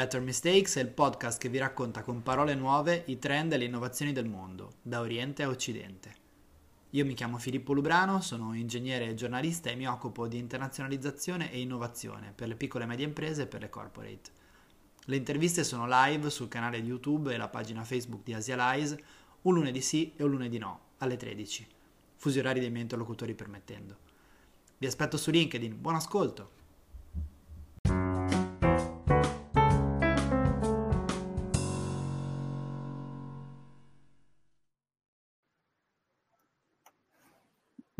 Better Mistakes è il podcast che vi racconta con parole nuove i trend e le innovazioni del mondo, da Oriente a Occidente. Io mi chiamo Filippo Lubrano, sono ingegnere e giornalista e mi occupo di internazionalizzazione e innovazione per le piccole e medie imprese e per le corporate. Le interviste sono live sul canale YouTube e la pagina Facebook di Asialize, un lunedì sì e un lunedì no, alle 13, fusi orari dei miei interlocutori permettendo. Vi aspetto su LinkedIn, buon ascolto!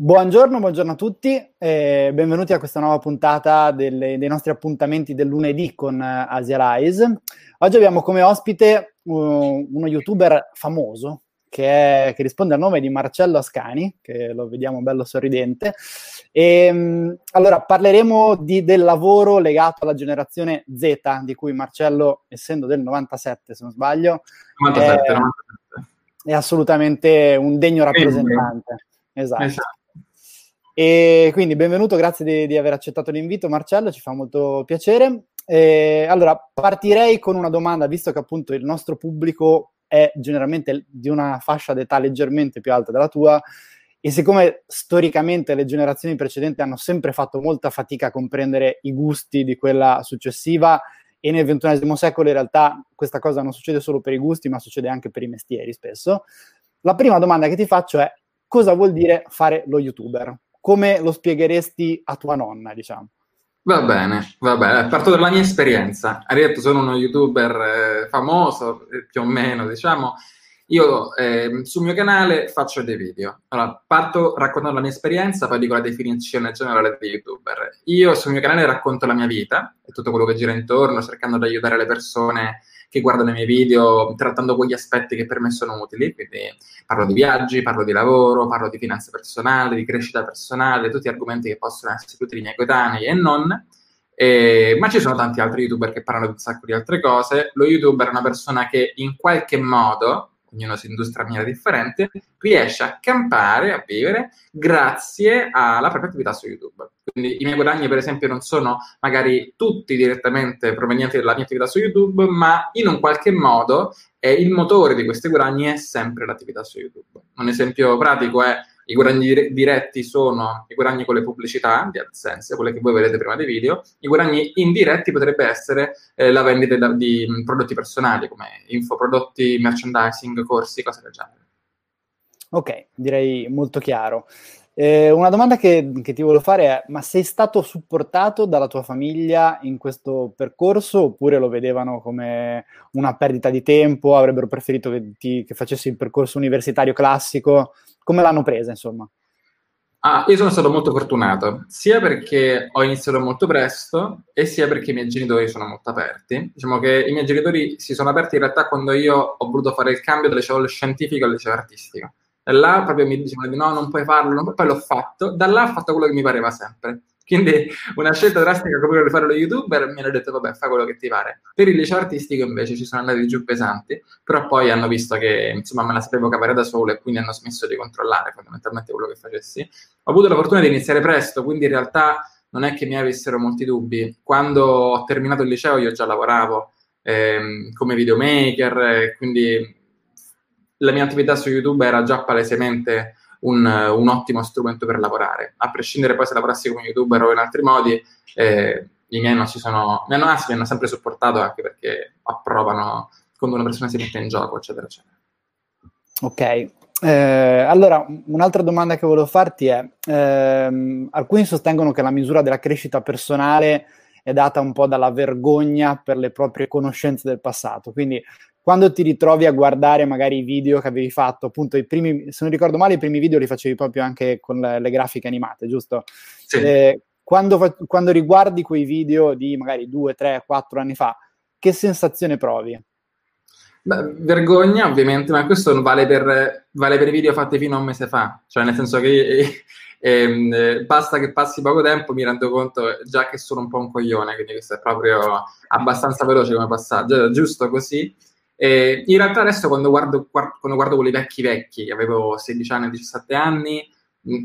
Buongiorno, buongiorno a tutti e benvenuti a questa nuova puntata delle, dei nostri appuntamenti del lunedì con uh, Asia Lies. Oggi abbiamo come ospite uh, uno youtuber famoso che, è, che, risponde al nome di Marcello Ascani, che lo vediamo bello sorridente. E, um, allora, parleremo di, del lavoro legato alla generazione Z, di cui Marcello, essendo del 97 se non sbaglio, 97, è, 97. è assolutamente un degno rappresentante. Esatto. esatto. E quindi benvenuto, grazie di, di, aver accettato l'invito Marcello, ci fa molto piacere. E, allora, partirei con una domanda, visto che appunto il nostro pubblico è generalmente di una fascia d'età leggermente più alta della tua, e siccome storicamente le generazioni precedenti hanno sempre fatto molta fatica a comprendere i gusti di quella successiva, e nel XXI secolo in realtà questa cosa non succede solo per i gusti, ma succede anche per i mestieri spesso. La prima domanda che ti faccio è cosa vuol dire fare lo youtuber? Come lo spiegheresti a tua nonna, diciamo? Va bene, va bene. Parto dalla mia esperienza. Hai detto sono uno youtuber eh, famoso, eh, più o meno, diciamo. Io eh, sul mio canale faccio dei video. Allora, parto raccontando la mia esperienza, poi dico la definizione generale di youtuber. Io sul mio canale racconto la mia vita e tutto quello che gira intorno, cercando di aiutare le persone che guardano i miei video trattando quegli aspetti che per me sono utili, quindi parlo di viaggi, parlo di lavoro, parlo di finanza personale, di crescita personale, tutti argomenti che possono essere utili ai miei coetanei e non. Eh, ma ci sono tanti altri youtuber che parlano di un sacco di altre cose. Lo youtuber è una persona che in qualche modo ognuno si industria in maniera differente, riesce a campare, a vivere, grazie alla propria attività su YouTube. Quindi i miei guadagni, per esempio, non sono magari tutti direttamente provenienti dalla mia attività su YouTube, ma in un qualche modo eh, il motore di questi guadagni è sempre l'attività su YouTube. Un esempio pratico è i guadagni diretti sono i guadagni con le pubblicità di AdSense, quelle che voi vedete prima dei video. I guadagni indiretti potrebbe essere eh, la vendita di, di prodotti personali come infoprodotti, merchandising, corsi, cose del genere. Ok, direi molto chiaro. Eh, una domanda che, che, ti volevo fare è: ma sei stato supportato dalla tua famiglia in questo percorso oppure lo vedevano come una perdita di tempo? Avrebbero preferito che, ti, che facessi il percorso universitario classico? Come l'hanno presa, insomma? Ah, io sono stato molto fortunato, sia perché ho iniziato molto presto e sia perché i miei genitori sono molto aperti. Diciamo che i miei genitori si sono aperti in realtà quando io ho voluto fare il cambio dal liceo scientifico al liceo artistico. Là proprio mi dicevano di no, non puoi farlo, poi l'ho fatto. Da là ho fatto quello che mi pareva sempre. Quindi una scelta drastica come quella di fare lo youtuber mi hanno detto vabbè fa quello che ti pare. Per il liceo artistico invece ci sono andati giù pesanti, però poi hanno visto che insomma me la sapevo cavare da solo e quindi hanno smesso di controllare fondamentalmente quello che facessi. Ho avuto la fortuna di iniziare presto, quindi in realtà non è che mi avessero molti dubbi. Quando ho terminato il liceo io già lavoravo ehm, come videomaker, quindi la mia attività su YouTube era già palesemente un, un, ottimo strumento per lavorare. A prescindere poi se lavorassi come youtuber o in altri modi, eh, i miei non si sono, mi hanno, anzi, mi hanno sempre supportato anche perché approvano quando una persona si mette in gioco, eccetera, eccetera. Ok. Eh, allora, un'altra domanda che volevo farti è, ehm, alcuni sostengono che la misura della crescita personale è data un po' dalla vergogna per le proprie conoscenze del passato, quindi quando ti ritrovi a guardare magari i video che avevi fatto, appunto i primi, se non ricordo male, i primi video li facevi proprio anche con le, le grafiche animate, giusto? Sì. Eh, quando, quando, riguardi quei video di magari due, tre, quattro anni fa, che sensazione provi? Beh, vergogna ovviamente, ma questo vale per, vale per, i video fatti fino a un mese fa, cioè nel senso che eh, eh, basta che passi poco tempo, mi rendo conto già che sono un po' un coglione, quindi questo è proprio abbastanza veloce come passaggio, giusto così. Eh, in realtà adesso quando guardo, quando guardo quelli vecchi vecchi, avevo 16 anni, 17 anni,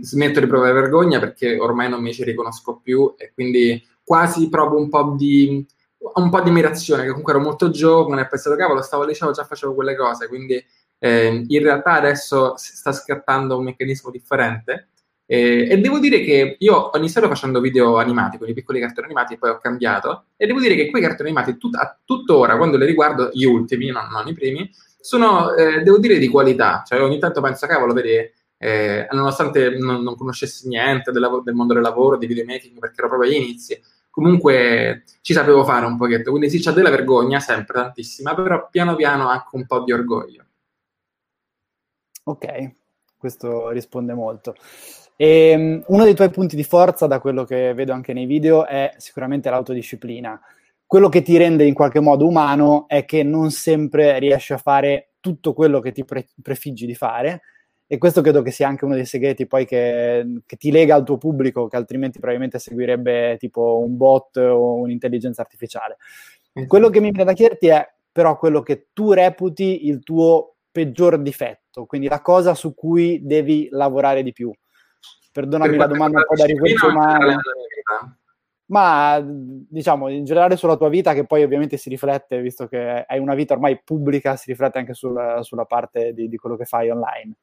smetto di provare vergogna perché ormai non mi ci riconosco più e quindi quasi provo un po' di un po' di ammirazione, che comunque ero molto giovane, ho pensato, cavolo, stavo al liceo, già facevo quelle cose, quindi eh, in realtà adesso sta scattando un meccanismo differente. Eh, e devo dire che io ho iniziato facendo video animati, quindi piccoli cartoni animati, e poi ho cambiato. E devo dire che quei cartoni animati, tut- a tuttora, quando li riguardo, gli ultimi, non, non i primi, sono, eh, devo dire, di qualità. Cioè, ogni tanto penso, cavolo, vedi, eh, nonostante non, non, conoscessi niente del, del, mondo del lavoro, di videomaking, perché ero proprio agli inizi, comunque ci sapevo fare un pochetto. Quindi sì, c'è della vergogna, sempre tantissima, però piano piano anche un po' di orgoglio. Ok, questo risponde molto. E, um, uno dei tuoi punti di forza, da quello che vedo anche nei video, è sicuramente l'autodisciplina. Quello che ti rende in qualche modo umano è che non sempre riesci a fare tutto quello che ti pre- prefiggi di fare, e questo credo che sia anche uno dei segreti poi che, che, ti lega al tuo pubblico, che altrimenti probabilmente seguirebbe tipo un bot o un'intelligenza artificiale. Esatto. Quello che mi viene da chiederti è però quello che tu reputi il tuo peggior difetto, quindi la cosa su cui devi lavorare di più. Perdonami la domanda un po' da ricorso umano. Ma diciamo in generale sulla tua vita, che poi ovviamente si riflette, visto che hai una vita ormai pubblica, si riflette anche sul, sulla parte di, di quello che fai online.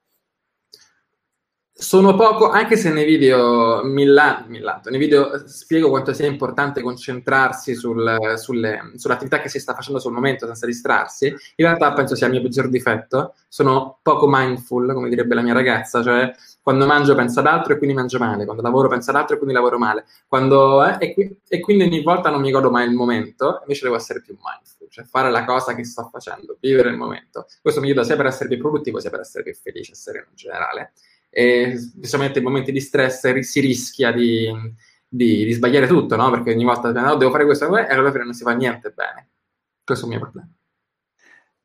Sono poco, anche se nei video, millanto, nei video spiego quanto sia importante concentrarsi sul, sulle, sull'attività che si sta facendo sul momento senza distrarsi, in realtà penso sia il mio peggior difetto. Sono poco mindful, come direbbe la mia ragazza, cioè quando mangio penso ad altro e quindi mangio male, quando lavoro penso ad altro e quindi lavoro male, quando, eh, e, qui, e, quindi ogni volta non mi godo mai il momento, invece devo essere più mindful, cioè fare la cosa che sto facendo, vivere il momento. Questo mi aiuta sia per essere più produttivo sia per essere più felice e sereno in generale e specialmente in momenti di stress si rischia di, di, di sbagliare tutto, no? Perché ogni volta no, devo fare questo e alla fine non si fa niente bene. Questo è il mio problema.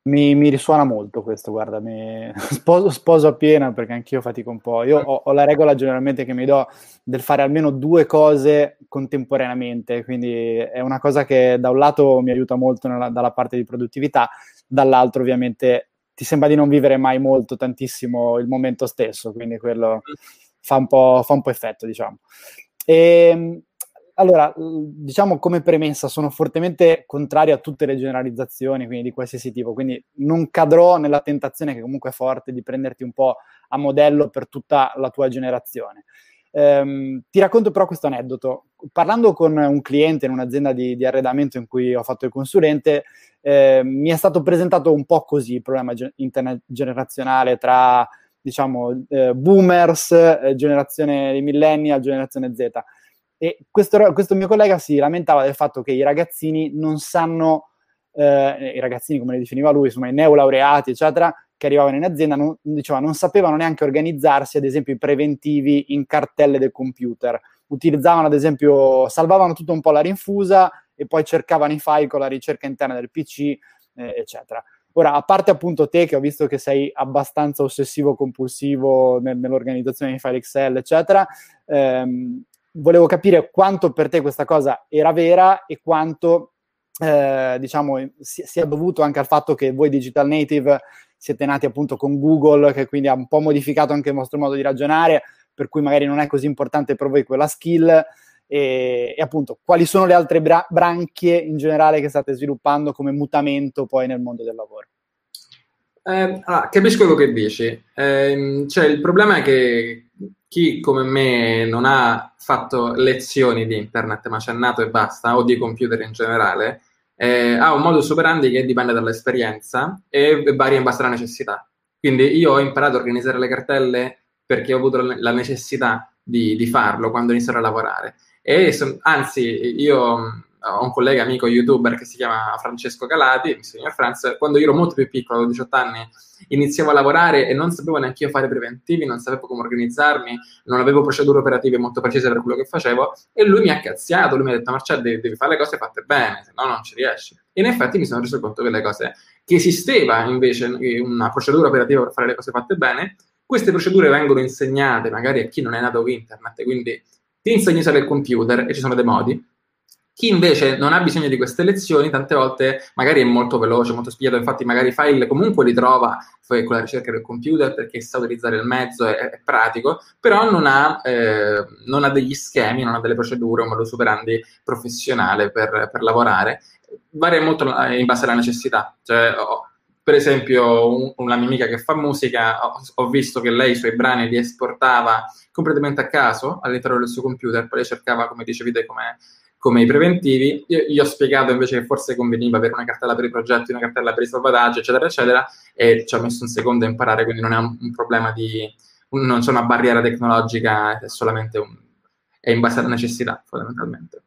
Mi, mi risuona molto questo, guarda, mi sposo, sposo appieno perché anch'io fatico un po'. Io ho, ho, la regola generalmente che mi do del fare almeno due cose contemporaneamente, quindi è una cosa che da un lato mi aiuta molto nella, dalla parte di produttività, dall'altro ovviamente ti sembra di non vivere mai molto, tantissimo il momento stesso, quindi quello fa un po', fa un po effetto, diciamo. E, ehm, allora, diciamo come premessa, sono fortemente contrario a tutte le generalizzazioni, quindi di qualsiasi tipo, quindi non cadrò nella tentazione che comunque è forte di prenderti un po' a modello per tutta la tua generazione. Ehm, ti racconto però questo aneddoto. Parlando con un cliente in un'azienda di, di arredamento in cui ho fatto il consulente, eh, mi è stato presentato un po' così il problema ge- intergenerazionale tra diciamo eh, boomers, eh, generazione millennial, generazione Z. E questo, questo, mio collega si lamentava del fatto che i ragazzini non sanno, eh, i ragazzini come li definiva lui, insomma i neolaureati, eccetera, che arrivavano in azienda non, diceva, non sapevano neanche organizzarsi, ad esempio, i preventivi in cartelle del computer. Utilizzavano, ad esempio, salvavano tutto un po' la rinfusa e poi cercavano i file con la ricerca interna del PC, eh, eccetera. Ora, a parte appunto te, che ho visto che sei abbastanza ossessivo-compulsivo nel, nell'organizzazione di file Excel, eccetera, ehm, volevo capire quanto per te questa cosa era vera e quanto, eh, diciamo, sia dovuto anche al fatto che voi digital native siete nati appunto con Google, che quindi ha un po' modificato anche il vostro modo di ragionare, per cui magari non è così importante per voi quella skill. E, e appunto, quali sono le altre bra- branchie in generale che state sviluppando come mutamento poi nel mondo del lavoro? Eh, allora, capisco quello che dici. Eh, cioè, il problema è che chi come me non ha fatto lezioni di internet, ma c'è nato e basta, o di computer in generale, eh, ha un modus operandi che dipende dall'esperienza e varia in base alla necessità. Quindi io ho imparato a organizzare le cartelle perché ho avuto la necessità di, di farlo quando inizierò a lavorare. E anzi, io ho un collega amico youtuber che si chiama Francesco Calati, il signor Franz, quando io ero molto più piccolo, avevo 18 anni, iniziavo a lavorare e non sapevo neanche io fare preventivi, non sapevo come organizzarmi, non avevo procedure operative molto precise per quello che facevo e lui mi ha cazziato, lui mi ha detto Marcello devi, devi fare le cose fatte bene, se no non ci riesci. E in effetti mi sono reso conto che le cose, che esisteva invece una procedura operativa per fare le cose fatte bene, queste procedure vengono insegnate magari a chi non è nato internet, quindi ti insegni a usare il computer e ci sono dei modi, chi invece non ha bisogno di queste lezioni, tante volte magari è molto veloce, molto spiegato, infatti magari i file comunque li trova con la ricerca del computer perché sa utilizzare il mezzo, è, è pratico, però non ha, eh, non ha, degli schemi, non ha delle procedure, un modo superandi professionale per, per lavorare varia molto in base alla necessità. Cioè, ho, per esempio, un, una mia amica che fa musica, ho, ho, visto che lei i suoi brani li esportava completamente a caso all'interno del suo computer, poi cercava, come dicevi come, come i preventivi. Io gli ho spiegato invece che forse conveniva avere una cartella per i progetti, una cartella per i salvataggi, eccetera, eccetera, e ci ha messo un secondo a imparare, quindi non è un, un problema di... non c'è una barriera tecnologica, è solamente un... è in base alla necessità, fondamentalmente.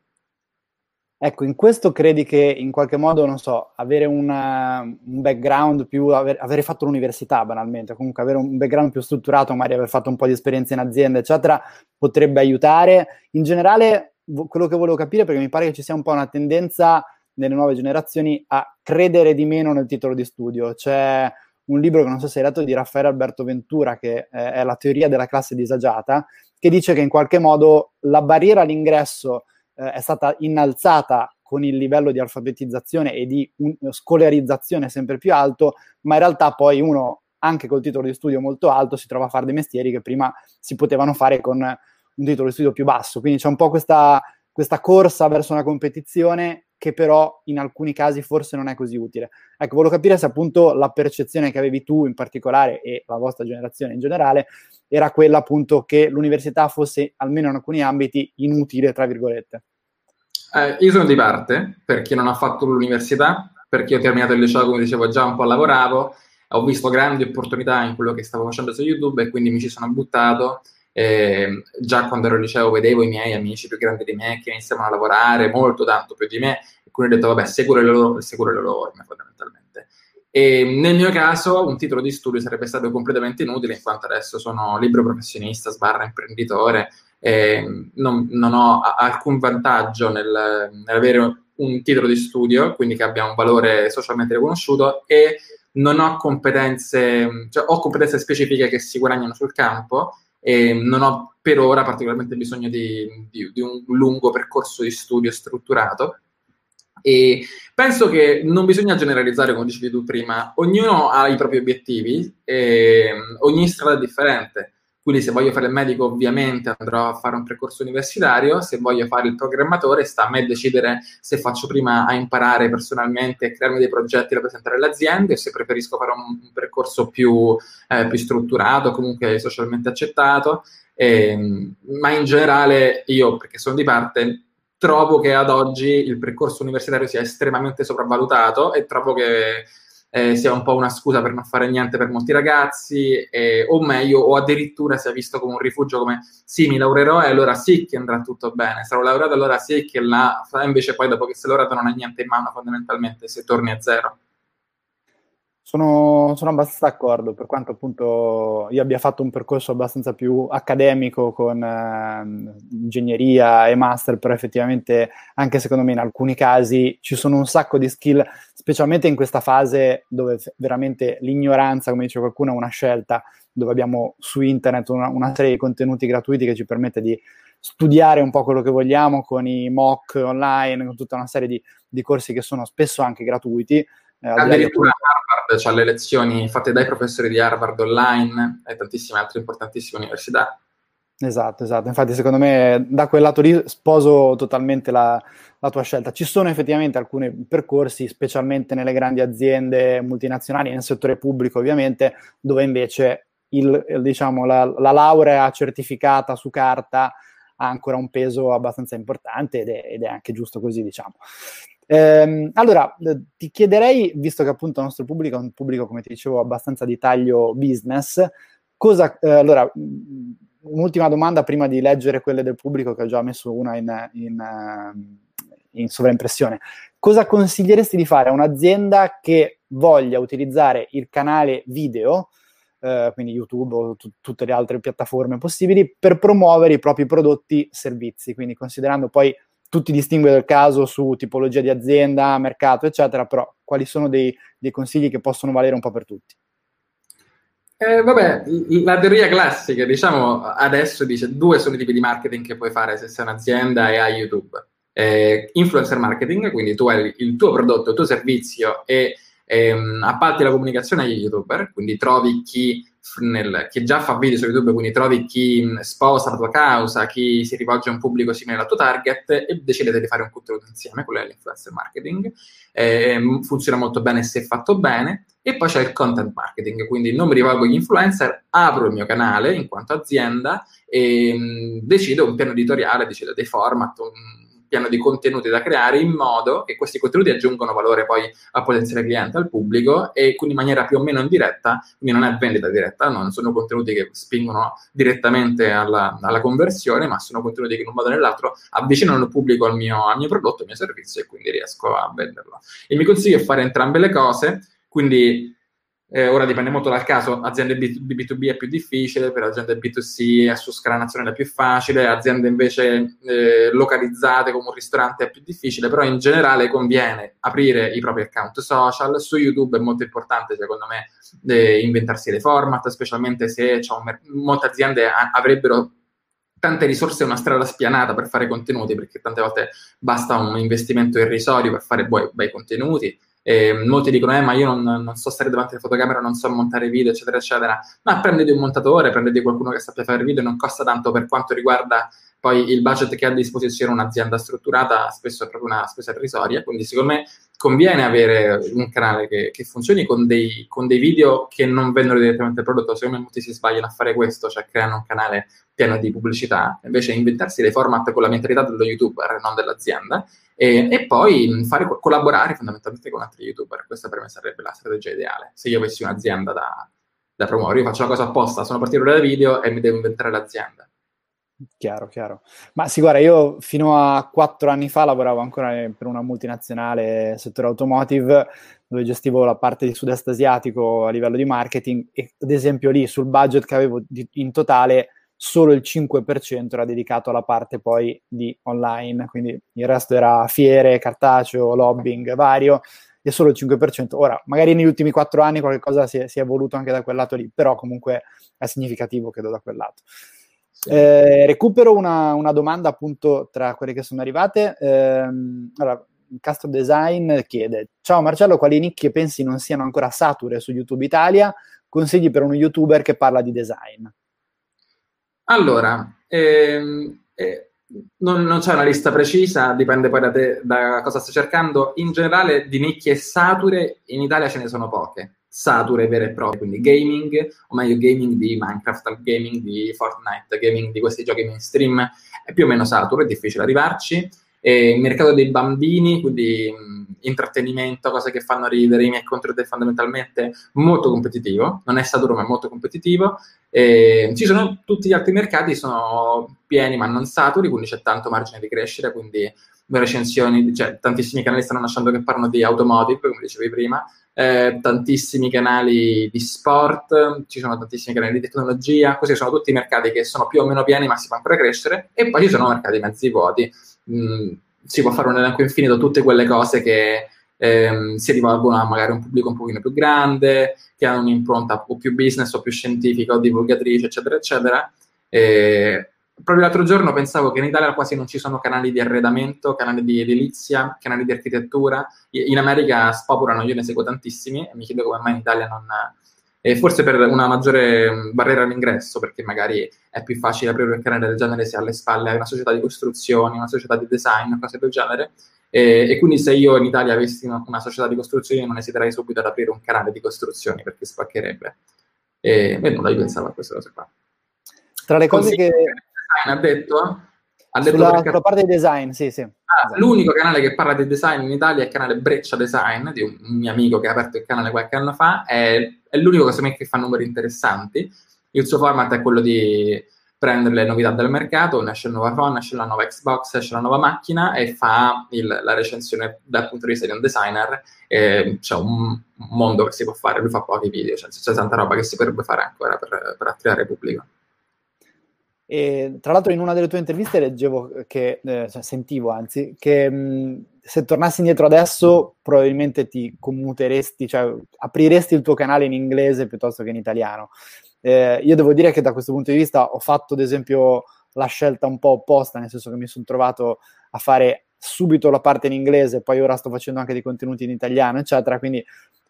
Ecco, in questo credi che in qualche modo, non so, avere una, un background più, aver, avere fatto l'università banalmente, comunque avere un background più strutturato, magari aver fatto un po' di esperienza in azienda, eccetera, potrebbe aiutare. In generale, quello che volevo capire, perché mi pare che ci sia un po' una tendenza nelle nuove generazioni a credere di meno nel titolo di studio. C'è un libro che non so se hai letto di Raffaele Alberto Ventura, che è La teoria della classe disagiata, che dice che in qualche modo la barriera all'ingresso eh, è stata innalzata con il livello di alfabetizzazione e di un, scolarizzazione sempre più alto, ma in realtà poi uno, anche col titolo di studio molto alto, si trova a fare dei mestieri che prima si potevano fare con un titolo di studio più basso. Quindi c'è un po' questa, questa corsa verso una competizione che però in alcuni casi forse non è così utile. Ecco, volevo capire se appunto la percezione che avevi tu in particolare e la vostra generazione in generale era quella appunto che l'università fosse, almeno in alcuni ambiti, inutile, tra virgolette. Eh, io sono di parte, per chi non ha fatto l'università, perché ho terminato il liceo, come dicevo, già un po' lavoravo, ho visto grandi opportunità in quello che stavo facendo su YouTube e quindi mi ci sono buttato. Eh, già quando ero al liceo vedevo i miei amici più grandi di me che iniziavano a lavorare molto tanto più di me e quindi ho detto vabbè seguo le loro, seguo le loro orme fondamentalmente e nel mio caso un titolo di studio sarebbe stato completamente inutile in quanto adesso sono libero professionista sbarra imprenditore eh, non, non, ho alcun vantaggio nel, nell'avere un titolo di studio, quindi che abbia un valore socialmente riconosciuto e non ho competenze, cioè ho competenze specifiche che si guadagnano sul campo e non ho per ora particolarmente bisogno di, di, di un lungo percorso di studio strutturato. E penso che non bisogna generalizzare, come dicevi tu prima, ognuno ha i propri obiettivi, e ogni strada è differente. Quindi se voglio fare il medico ovviamente andrò a fare un percorso universitario, se voglio fare il programmatore sta a me decidere se faccio prima a imparare personalmente e crearmi dei progetti da presentare alle aziende o se preferisco fare un, percorso più, eh, più, strutturato, comunque socialmente accettato. E, ehm, ma in generale io, perché sono di parte, trovo che ad oggi il percorso universitario sia estremamente sopravvalutato e trovo che eh, sia un po' una scusa per non fare niente per molti ragazzi, eh, o meglio, o addirittura sia visto come un rifugio come sì, mi laureerò e allora sì che andrà tutto bene, sarò laureato allora sì che là, invece poi dopo che sei laureato non hai niente in mano fondamentalmente se torni a zero. Sono, sono, abbastanza d'accordo, per quanto appunto io abbia fatto un percorso abbastanza più accademico con eh, ingegneria e master, però effettivamente anche secondo me in alcuni casi ci sono un sacco di skill, specialmente in questa fase dove veramente l'ignoranza, come dice qualcuno, è una scelta, dove abbiamo su internet una, una serie di contenuti gratuiti che ci permette di studiare un po' quello che vogliamo con i mock online, con tutta una serie di, di corsi che sono spesso anche gratuiti. Eh, Addirittura Ha le lezioni fatte dai professori di Harvard online e tantissime altre importantissime università. Esatto, esatto. Infatti, secondo me, da quel lato lì sposo totalmente la, la, tua scelta. Ci sono effettivamente alcuni percorsi, specialmente nelle grandi aziende multinazionali, nel settore pubblico, ovviamente, dove invece il, diciamo, la, la, laurea certificata su carta ha ancora un peso abbastanza importante ed è, ed è anche giusto così, diciamo. Ehm, allora, eh, ti chiederei, visto che appunto il nostro pubblico è un pubblico, come ti dicevo, abbastanza di taglio business, cosa, eh, allora, mm, un'ultima domanda prima di leggere quelle del pubblico, che ho già messo una in, in, eh, in sovraimpressione. Cosa consiglieresti di fare a un'azienda che voglia utilizzare il canale video, Uh, quindi YouTube o t- tutte le altre piattaforme possibili, per promuovere i propri prodotti e servizi, quindi considerando poi tutti distinguere il caso su tipologia di azienda, mercato, eccetera, però quali sono dei, dei consigli che possono valere un po' per tutti? Eh, vabbè, la teoria classica, diciamo, adesso dice due sono i tipi di marketing che puoi fare se sei un'azienda e hai YouTube. Eh, influencer marketing, quindi tu hai il tuo prodotto, il tuo servizio e ehm, appalti la comunicazione agli youtuber, quindi trovi chi nel, chi già fa video su YouTube, quindi trovi chi sposa la tua causa, chi si rivolge a un pubblico simile al tuo target e decidete di fare un contenuto insieme, quello è l'influencer marketing. Eh, funziona molto bene se fatto bene. E poi c'è il content marketing, quindi non mi rivolgo agli influencer, apro il mio canale in quanto azienda e mh, decido un piano editoriale, decido dei format, un, piano di contenuti da creare in modo che questi contenuti aggiungano valore poi al potenziale cliente, al pubblico e quindi in maniera più o meno indiretta, quindi non è vendita diretta, non sono contenuti che spingono direttamente alla, alla conversione, ma sono contenuti che in un modo o nell'altro avvicinano il pubblico al mio, al mio prodotto, al mio servizio e quindi riesco a venderlo. Il mio consiglio è fare entrambe le cose, quindi eh, ora dipende molto dal caso, aziende B- 2 b è più difficile, per aziende B2C a su scala nazionale è più facile, aziende invece eh, localizzate come un ristorante è più difficile, però in generale conviene aprire i propri account social, su YouTube è molto importante secondo me eh, inventarsi dei format, specialmente se mer- molte aziende a- avrebbero tante risorse e una strada spianata per fare contenuti, perché tante volte basta un investimento irrisorio per fare bei, bei contenuti e molti dicono, eh, ma io non, non, so stare davanti alla fotocamera, non so montare video, eccetera, eccetera. Ma prenditi un montatore, prenditi qualcuno che sappia fare video, non costa tanto per quanto riguarda poi il budget che ha a disposizione un'azienda strutturata, spesso è proprio una spesa irrisoria. Quindi, secondo me, conviene avere un canale che, che funzioni con dei, con dei, video che non vendono direttamente il prodotto. Secondo me, molti si sbagliano a fare questo, cioè creano un canale pieno di pubblicità, invece inventarsi dei format con la mentalità dello youtuber, non dell'azienda e, e, poi fare, collaborare fondamentalmente con altri youtuber. Questa per me sarebbe la strategia ideale. Se io avessi un'azienda da, da promuovere, io faccio la cosa apposta, sono partito da video e mi devo inventare l'azienda. Chiaro, chiaro. Ma sì, guarda, io fino a quattro anni fa lavoravo ancora per una multinazionale settore automotive dove gestivo la parte di sud-est asiatico a livello di marketing e ad esempio lì sul budget che avevo di, in totale solo il 5% era dedicato alla parte poi di online, quindi il resto era fiere, cartaceo, lobbying vario e solo il 5%. Ora, magari negli ultimi quattro anni qualcosa si è, si è evoluto anche da quel lato lì, però comunque è significativo, credo, da quel lato. Eh, recupero una, una, domanda appunto tra quelle che sono arrivate. Eh, allora, Castro Design chiede: Ciao Marcello, quali nicchie pensi non siano ancora sature su YouTube Italia? Consigli per uno youtuber che parla di design? Allora, ehm, eh, non, non, c'è una lista precisa, dipende poi da, te, da cosa stai cercando. In generale, di nicchie sature in Italia ce ne sono poche. Sature vere e proprie, quindi gaming, o meglio gaming di Minecraft, gaming di Fortnite, gaming di questi giochi mainstream, è più o meno saturo, è difficile arrivarci. E il mercato dei bambini, quindi intrattenimento, cose che fanno ridere, i miei contenuti fondamentalmente molto competitivo, non è saturo ma è molto competitivo. E ci sono tutti gli altri mercati, sono pieni ma non saturi, quindi c'è tanto margine di crescere, quindi recensioni, cioè tantissimi canali stanno nascendo che parlano di automotive, come dicevi prima, eh, tantissimi canali di sport, ci sono tantissimi canali di tecnologia, questi sono tutti mercati che sono più o meno pieni ma si può ancora crescere, e poi ci sono mercati mezzi vuoti mh, si può fare un elenco infinito, tutte quelle cose che ehm, si rivolgono a magari un pubblico un pochino più grande, che hanno un'impronta o più business o più scientifica o divulgatrice, eccetera, eccetera. E proprio l'altro giorno pensavo che in Italia quasi non ci sono canali di arredamento, canali di edilizia, canali di architettura. In America spopolano, io ne seguo tantissimi e mi chiedo come mai in Italia non, e forse per una maggiore mm, barriera all'ingresso, perché magari è più facile aprire un canale del genere se alle spalle hai una società di costruzioni, una società di design, cose del genere. E, e quindi se io in Italia avessi una, una, società di costruzioni non esiterei subito ad aprire un canale di costruzioni perché spaccherebbe. E, e nulla, io pensavo a queste cose qua. Tra le cose Così, che... Ha detto ha detto sulla, perché... sulla parte di design, sì, sì. Ah, l'unico canale che parla di design in Italia è il canale Breccia Design, di un, un mio amico che ha aperto il canale qualche anno fa, è, è l'unico che, che fa numeri interessanti. Il suo format è quello di prendere le novità del mercato, nasce il nuovo iPhone, nasce la nuova Xbox, esce la nuova macchina e fa il, la recensione dal punto di vista di un designer. E c'è un mondo che si può fare, lui fa pochi video, cioè c'è tanta roba che si potrebbe fare ancora per, per attirare pubblico. E, tra l'altro in una delle tue interviste leggevo che, eh, cioè, sentivo anzi, che mh, se tornassi indietro adesso probabilmente ti commuteresti, cioè apriresti il tuo canale in inglese piuttosto che in italiano. Eh, io devo dire che da questo punto di vista ho fatto ad esempio la scelta un po' opposta, nel senso che mi sono trovato a fare subito la parte in inglese, poi ora sto facendo anche dei contenuti in italiano, eccetera, quindi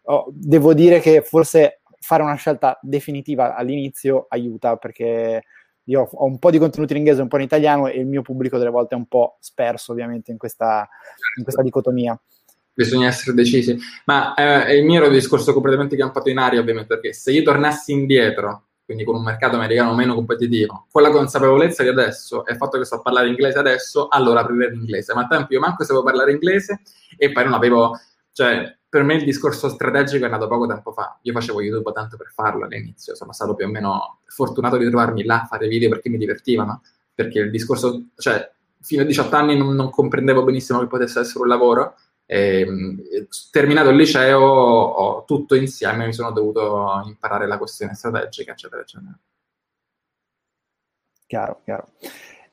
oh, devo dire che forse fare una scelta definitiva all'inizio aiuta perché io ho un po' di contenuti in inglese, un po' in italiano e il mio pubblico delle volte è un po' sperso ovviamente in questa, in questa dicotomia. Bisogna essere decisi, ma eh, il mio era un discorso completamente campato in aria ovviamente perché se io tornassi indietro, quindi con un mercato americano meno competitivo, con la consapevolezza di adesso e il fatto che so parlare inglese adesso, allora aprirei l'inglese, ma a tempo io manco sapevo parlare inglese e poi non avevo, cioè per me il discorso strategico è nato poco tempo fa. Io facevo YouTube tanto per farlo all'inizio, sono stato più o meno fortunato di trovarmi là a fare video perché mi divertivano, perché il discorso, cioè, fino a 18 anni non, non comprendevo benissimo che potesse essere un lavoro. E, terminato il liceo, ho, tutto insieme mi sono dovuto imparare la questione strategica, eccetera, eccetera. Chiaro, chiaro.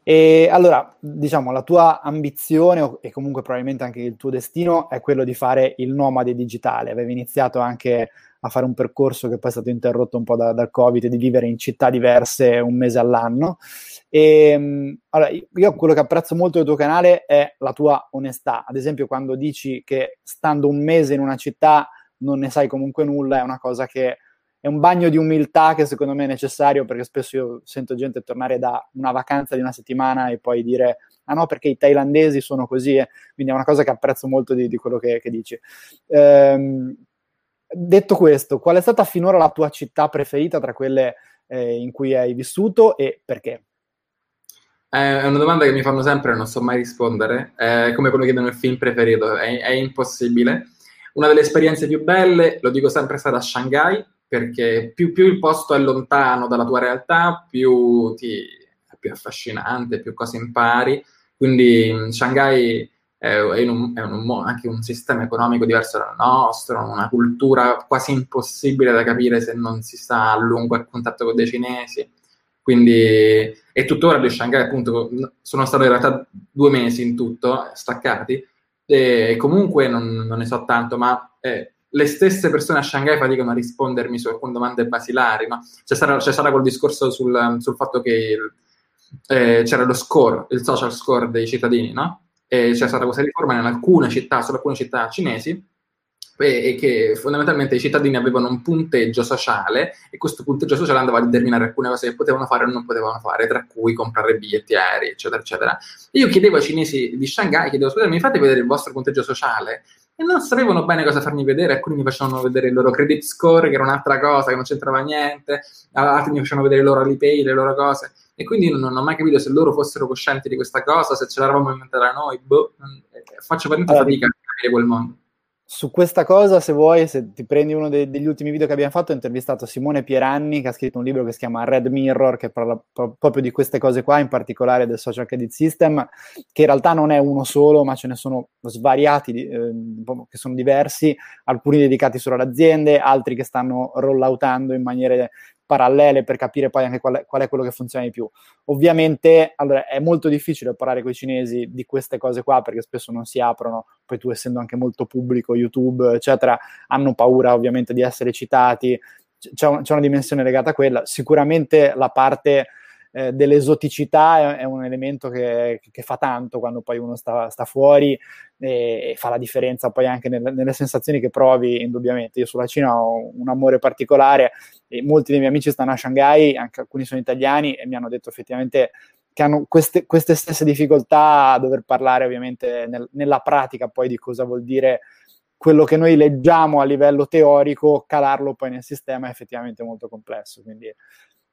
E allora, diciamo, la tua ambizione e comunque probabilmente anche il tuo destino è quello di fare il nomade digitale. Avevi iniziato anche a fare un percorso che poi è stato interrotto un po' da, dal Covid, di vivere in città diverse un mese all'anno. E ehm, allora, io quello che apprezzo molto del tuo canale è la tua onestà. Ad esempio, quando dici che stando un mese in una città non ne sai comunque nulla, è una cosa che è un bagno di umiltà che secondo me è necessario perché spesso io sento gente tornare da una vacanza di una settimana e poi dire ah no perché i thailandesi sono così, eh. quindi è una cosa che apprezzo molto di, di quello che, che dici. Ehm, detto questo, qual è stata finora la tua città preferita tra quelle eh, in cui hai vissuto e perché? È una domanda che mi fanno sempre e non so mai rispondere, è come quando chiedono il film preferito, è, è impossibile. Una delle esperienze più belle, lo dico sempre, è stata a Shanghai, perché più, più, il posto è lontano dalla tua realtà, più ti, è più affascinante, più cose impari. Quindi Shanghai è, è, un, è un, anche un sistema economico diverso dal nostro, una cultura quasi impossibile da capire se non si sta a lungo a contatto con dei cinesi. Quindi, e tuttora di Shanghai, appunto, sono stato in realtà due mesi in tutto, staccati, e comunque non, non ne so tanto, ma eh, le stesse persone a Shanghai faticano a rispondermi su alcune domande basilari. No? C'è, stato, c'è stato quel discorso sul, sul fatto che il, eh, c'era lo score, il social score dei cittadini, no? E c'è stata questa riforma in alcune città, solo alcune città cinesi, e che fondamentalmente i cittadini avevano un punteggio sociale e questo punteggio sociale andava a determinare alcune cose che potevano fare o non potevano fare, tra cui comprare biglietti aerei, eccetera, eccetera. Io chiedevo ai cinesi di Shanghai, chiedevo, scusate, mi fate vedere il vostro punteggio sociale? E non sapevano bene cosa farmi vedere, alcuni mi facevano vedere il loro credit score, che era un'altra cosa, che non c'entrava niente, altri mi facevano vedere i loro Alipay, le loro cose, e quindi non, non, ho mai capito se loro fossero coscienti di questa cosa, se ce l'eravamo inventata noi, boh, faccio veramente fatica a capire quel mondo su questa cosa, se vuoi, se ti prendi uno de- degli ultimi video che abbiamo fatto, ho intervistato Simone Pieranni, che ha scritto un libro che si chiama Red Mirror, che parla pro- proprio di queste cose qua, in particolare del social credit system, che in realtà non è uno solo, ma ce ne sono svariati, eh, che sono diversi, alcuni dedicati solo alle aziende, altri che stanno rolloutando in maniere parallele per capire poi anche qual è, qual è, quello che funziona di più. Ovviamente allora, è molto difficile parlare con i cinesi di queste cose qua perché spesso non si aprono, poi tu essendo anche molto pubblico, YouTube, eccetera, hanno paura ovviamente di essere citati, c'è, un, c'è una dimensione legata a quella. Sicuramente la parte eh, dell'esoticità è, è, un elemento che, che, fa tanto quando poi uno sta, sta fuori e, e, fa la differenza poi anche nel, nelle sensazioni che provi indubbiamente. Io sulla Cina ho un amore particolare e molti dei miei amici stanno a Shanghai, anche alcuni sono italiani e mi hanno detto effettivamente che hanno queste, queste stesse difficoltà a dover parlare ovviamente nel, nella pratica poi di cosa vuol dire quello che noi leggiamo a livello teorico, calarlo poi nel sistema è effettivamente molto complesso. Quindi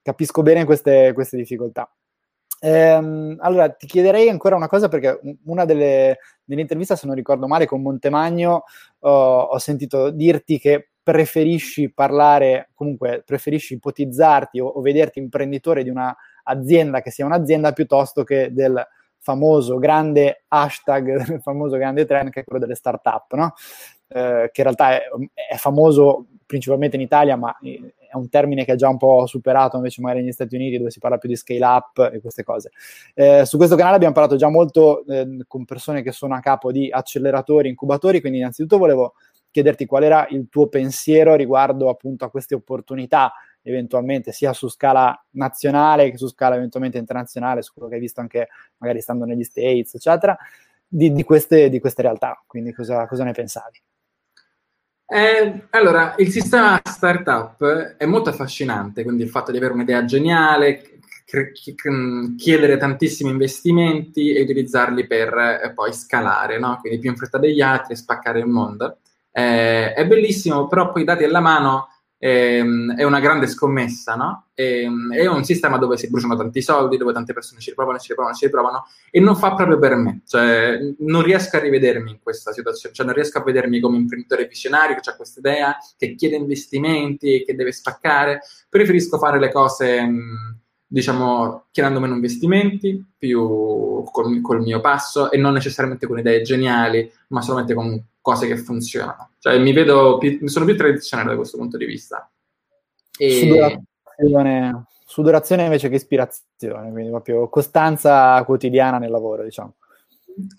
capisco bene queste, queste difficoltà. Ehm, allora, ti chiederei ancora una cosa perché una delle, dell'intervista, se non ricordo male, con Montemagno uh, ho sentito dirti che preferisci parlare, comunque preferisci ipotizzarti o, o vederti imprenditore di un'azienda che sia un'azienda piuttosto che del famoso grande hashtag, del famoso grande trend che è quello delle start-up, no? Eh, che in realtà è, è, famoso principalmente in Italia, ma è un termine che è già un po' superato invece magari negli Stati Uniti dove si parla più di scale up e queste cose. Eh, su questo canale abbiamo parlato già molto eh, con persone che sono a capo di acceleratori, incubatori, quindi innanzitutto volevo chiederti qual era il tuo pensiero riguardo appunto a queste opportunità eventualmente sia su scala nazionale che su scala eventualmente internazionale, su quello che hai visto anche magari stando negli States, eccetera, di, di, queste, di queste, realtà. Quindi cosa, cosa ne pensavi? Eh, allora, il sistema startup è molto affascinante, quindi il fatto di avere un'idea geniale, chiedere tantissimi investimenti e utilizzarli per eh, poi scalare, no? quindi più in fretta degli altri e spaccare il mondo. Eh, è bellissimo, però poi dati alla mano ehm, è una grande scommessa, no? Ehm, è un sistema dove si bruciano tanti soldi, dove tante persone ci riprovano, ci riprovano, ci riprovano e non fa proprio per me. Cioè, non riesco a rivedermi in questa situazione, cioè non riesco a vedermi come imprenditore visionario che ha questa idea, che chiede investimenti, che deve spaccare. Preferisco fare le cose... Mh, diciamo, chiedendo meno investimenti, più col, col, mio passo e non necessariamente con idee geniali, ma solamente con cose che funzionano. Cioè, mi vedo più, sono più tradizionale da questo punto di vista. E... Sudorazione, sudorazione invece che ispirazione, quindi proprio costanza quotidiana nel lavoro, diciamo.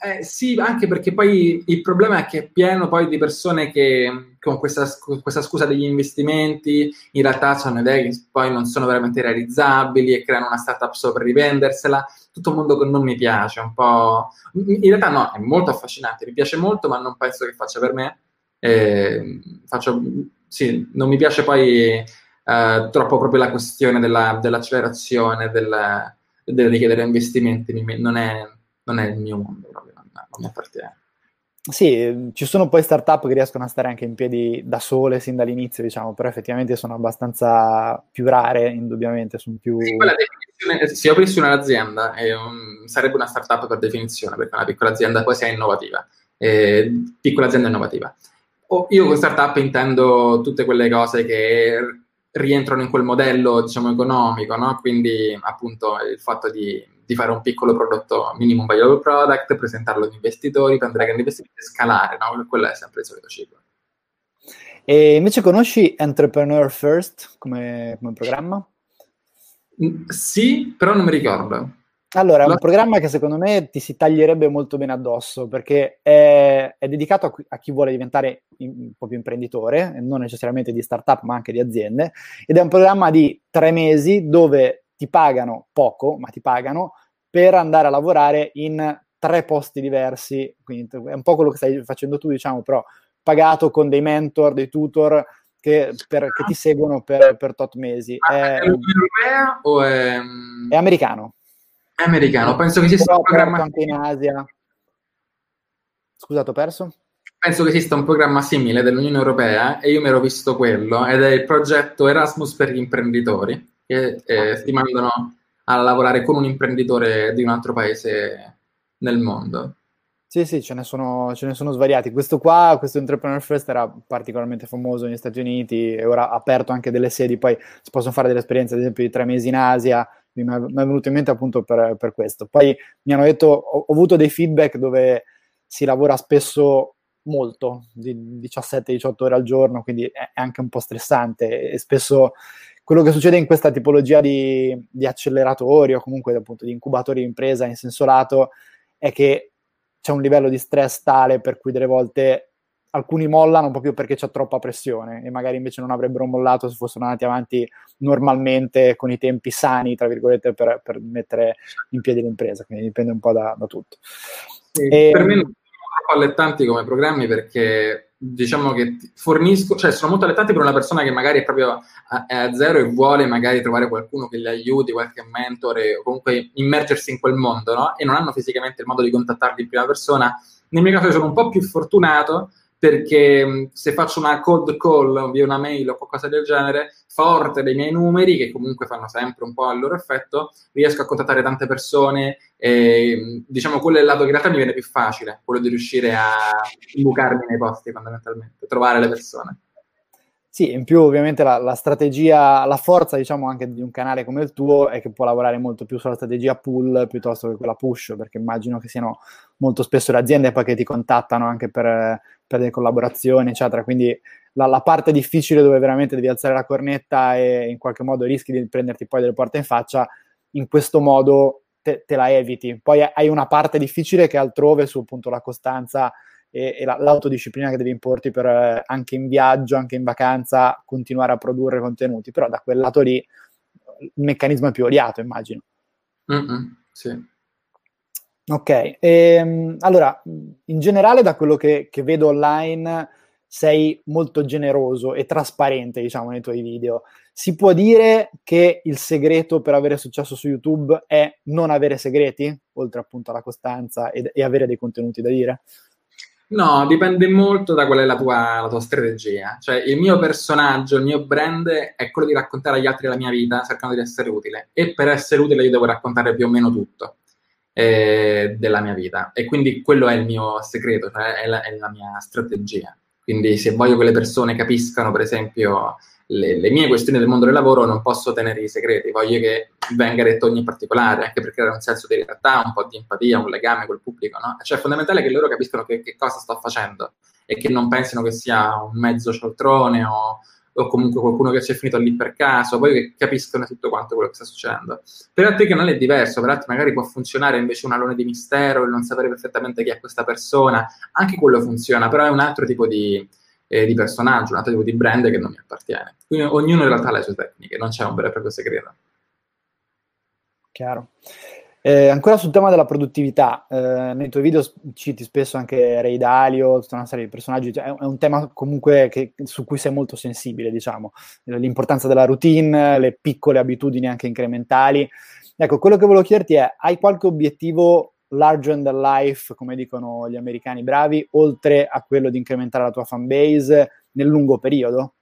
Eh, sì, anche perché poi il problema è che è pieno poi di persone che con questa, questa scusa degli investimenti in realtà hanno idee che poi non sono veramente realizzabili e creano una startup solo per rivendersela. Tutto un mondo che non mi piace, un po'... In realtà no, è molto affascinante, mi piace molto, ma non penso che faccia per me. Eh, faccio, sì, non mi piace poi eh, troppo proprio la questione della, dell'accelerazione, del, del richiedere investimenti, non è non è il mio mondo proprio, non, non mi appartiene. Sì, ci sono poi startup che riescono a stare anche in piedi da sole sin dall'inizio, diciamo, però effettivamente sono abbastanza più rare, indubbiamente, sono più... Sì, quella definizione, se aprissi un'azienda, un, sarebbe una startup per definizione, perché una piccola azienda poi sia innovativa, eh, piccola azienda innovativa. Io con startup intendo tutte quelle cose che rientrano in quel modello, diciamo, economico, no? Quindi appunto il fatto di di fare un piccolo prodotto minimum viable product, presentarlo agli investitori, prendere grandi investimenti e scalare, no? Quello è sempre il solito ciclo. E invece conosci Entrepreneur First come, come programma? Mm, sì, però non mi ricordo. Allora, è un programma che secondo me ti si taglierebbe molto bene addosso perché è, è dedicato a, a, chi vuole diventare un po' più imprenditore, non necessariamente di startup ma anche di aziende, ed è un programma di tre mesi dove ti pagano poco, ma ti pagano per andare a lavorare in tre posti diversi, quindi è un po' quello che stai facendo tu, diciamo, però pagato con dei mentor, dei tutor che, per, che ti seguono per, per tot mesi. È, è europea o è... È americano. È americano, penso che esista un programma... anche in Asia. Scusato, ho perso? Penso che esista un programma simile dell'Unione Europea e io mi ero visto quello ed è il progetto Erasmus per gli imprenditori che eh, ti mandano a lavorare con un imprenditore di un altro paese nel mondo. Sì, sì, ce ne, sono, ce ne sono svariati. Questo qua, questo Entrepreneur First era particolarmente famoso negli Stati Uniti e ora ha aperto anche delle sedi, poi si possono fare delle esperienze, ad esempio, di tre mesi in Asia, mi è, è venuto in mente appunto per, per, questo. Poi mi hanno detto, ho, ho, avuto dei feedback dove si lavora spesso molto, di 17-18 ore al giorno, quindi è anche un po' stressante e spesso quello che succede in questa tipologia di, di acceleratori o comunque appunto di incubatori di impresa in senso lato è che c'è un livello di stress tale per cui delle volte alcuni mollano proprio perché c'è troppa pressione e magari invece non avrebbero mollato se fossero andati avanti normalmente con i tempi sani, tra virgolette, per, per mettere in piedi l'impresa, quindi dipende un po' da, da tutto. Sì, e, per me non sono allettanti come programmi perché diciamo che fornisco, cioè sono molto allettanti per una persona che magari è proprio a, è a zero e vuole magari trovare qualcuno che gli aiuti, qualche mentore o comunque immergersi in quel mondo, no? E non hanno fisicamente il modo di contattarli in prima persona. Nel mio caso sono un po' più fortunato perché se faccio una cold call via una mail o qualcosa del genere, forte dei miei numeri, che comunque fanno sempre un po' il loro effetto, riesco a contattare tante persone e diciamo quello è il lato che in realtà mi viene più facile, quello di riuscire a imbucarmi nei posti fondamentalmente, trovare le persone. Sì, in più ovviamente la, la, strategia, la forza diciamo anche di un canale come il tuo è che può lavorare molto più sulla strategia pull piuttosto che quella push, perché immagino che siano molto spesso le aziende poi che ti contattano anche per, per delle collaborazioni, eccetera. Quindi la, la, parte difficile dove veramente devi alzare la cornetta e in qualche modo rischi di prenderti poi delle porte in faccia, in questo modo te, te la eviti. Poi hai una parte difficile che altrove su appunto la costanza e, e la, l'autodisciplina che devi importi per eh, anche in viaggio, anche in vacanza, continuare a produrre contenuti, però da quel lato lì il meccanismo è più odiato, immagino. Mm-hmm, sì. Ok, ehm, allora, in generale da quello che, che vedo online sei molto generoso e trasparente, diciamo, nei tuoi video. Si può dire che il segreto per avere successo su YouTube è non avere segreti, oltre appunto alla costanza e, e avere dei contenuti da dire? No, dipende molto da qual è la tua, la tua, strategia. Cioè, il mio personaggio, il mio brand è quello di raccontare agli altri la mia vita cercando di essere utile. E per essere utile io devo raccontare più o meno tutto eh, della mia vita. E quindi quello è il mio segreto, cioè è la, è la mia strategia. Quindi se voglio che le persone capiscano, per esempio, le, le, mie questioni del mondo del lavoro non posso tenere i segreti, voglio che venga detto ogni particolare, anche per creare un senso di realtà, un po' di empatia, un legame col pubblico, no? Cioè è fondamentale che loro capiscano che, che cosa sto facendo e che non pensino che sia un mezzo cialtrone o, o comunque qualcuno che ci è finito lì per caso, poi che capiscono tutto quanto quello che sta succedendo. Per altri canali è diverso, per altri magari può funzionare invece un alone di mistero, il non sapere perfettamente chi è questa persona, anche quello funziona, però è un altro tipo di, eh, di personaggio, un altro tipo di brand che non mi appartiene. Quindi ognuno in realtà ha le sue tecniche, non c'è un vero e proprio segreto. Chiaro. Eh, ancora sul tema della produttività, eh, nei tuoi video citi spesso anche Ray Dalio, tutta una serie di personaggi, cioè è, un tema comunque che, su cui sei molto sensibile, diciamo, l'importanza della routine, le piccole abitudini anche incrementali. Ecco, quello che volevo chiederti è, hai qualche obiettivo larger than life, come dicono gli americani bravi, oltre a quello di incrementare la tua fanbase nel lungo periodo?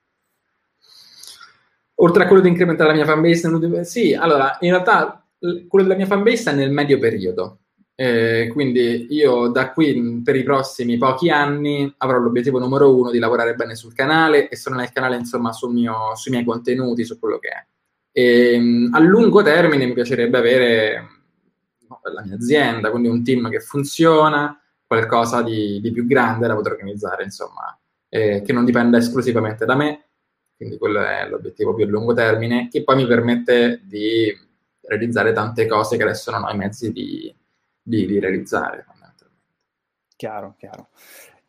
Oltre a quello di incrementare la mia lungo periodo? Sì, allora, in realtà quello della mia fanbase è nel medio periodo. Eh, quindi io da qui per i prossimi pochi anni avrò l'obiettivo numero uno di lavorare bene sul canale e sono nel canale insomma sul mio, sui miei contenuti, su quello che è. E, a lungo termine mi piacerebbe avere la mia azienda, quindi un team che funziona, qualcosa di, di più grande da poter organizzare, insomma, eh, che non dipenda esclusivamente da me, quindi quello è l'obiettivo più a lungo termine, che poi mi permette di realizzare tante cose che adesso non ho i mezzi di, di, di realizzare. Chiaro, chiaro.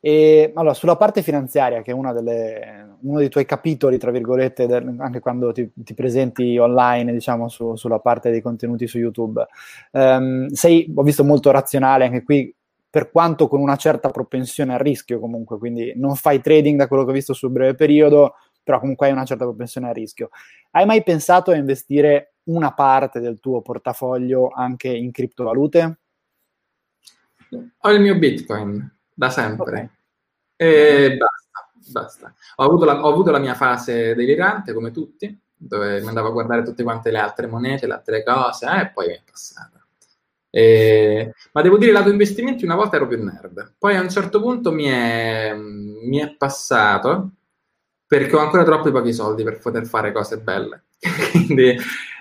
E allora, sulla parte finanziaria, che è delle, uno dei tuoi capitoli, tra virgolette, del, anche quando ti, ti, presenti online, diciamo, su, sulla parte dei contenuti su YouTube, um, sei, ho visto, molto razionale anche qui, per quanto con una certa propensione al rischio comunque, quindi non fai trading da quello che ho visto sul breve periodo, però comunque hai una certa propensione al rischio. Hai mai pensato a investire una parte del tuo portafoglio anche in criptovalute? Ho il mio Bitcoin da sempre. Okay. E basta, basta. Ho avuto, la, ho avuto la mia fase delirante, come tutti, dove mi andavo a guardare tutte quante le altre monete, le altre cose, eh, e poi mi è passata. E... Ma devo dire, lato investimenti una volta ero più nerd, poi a un certo punto mi è, mi è passato perché ho ancora troppi pochi soldi per poter fare cose belle. Quindi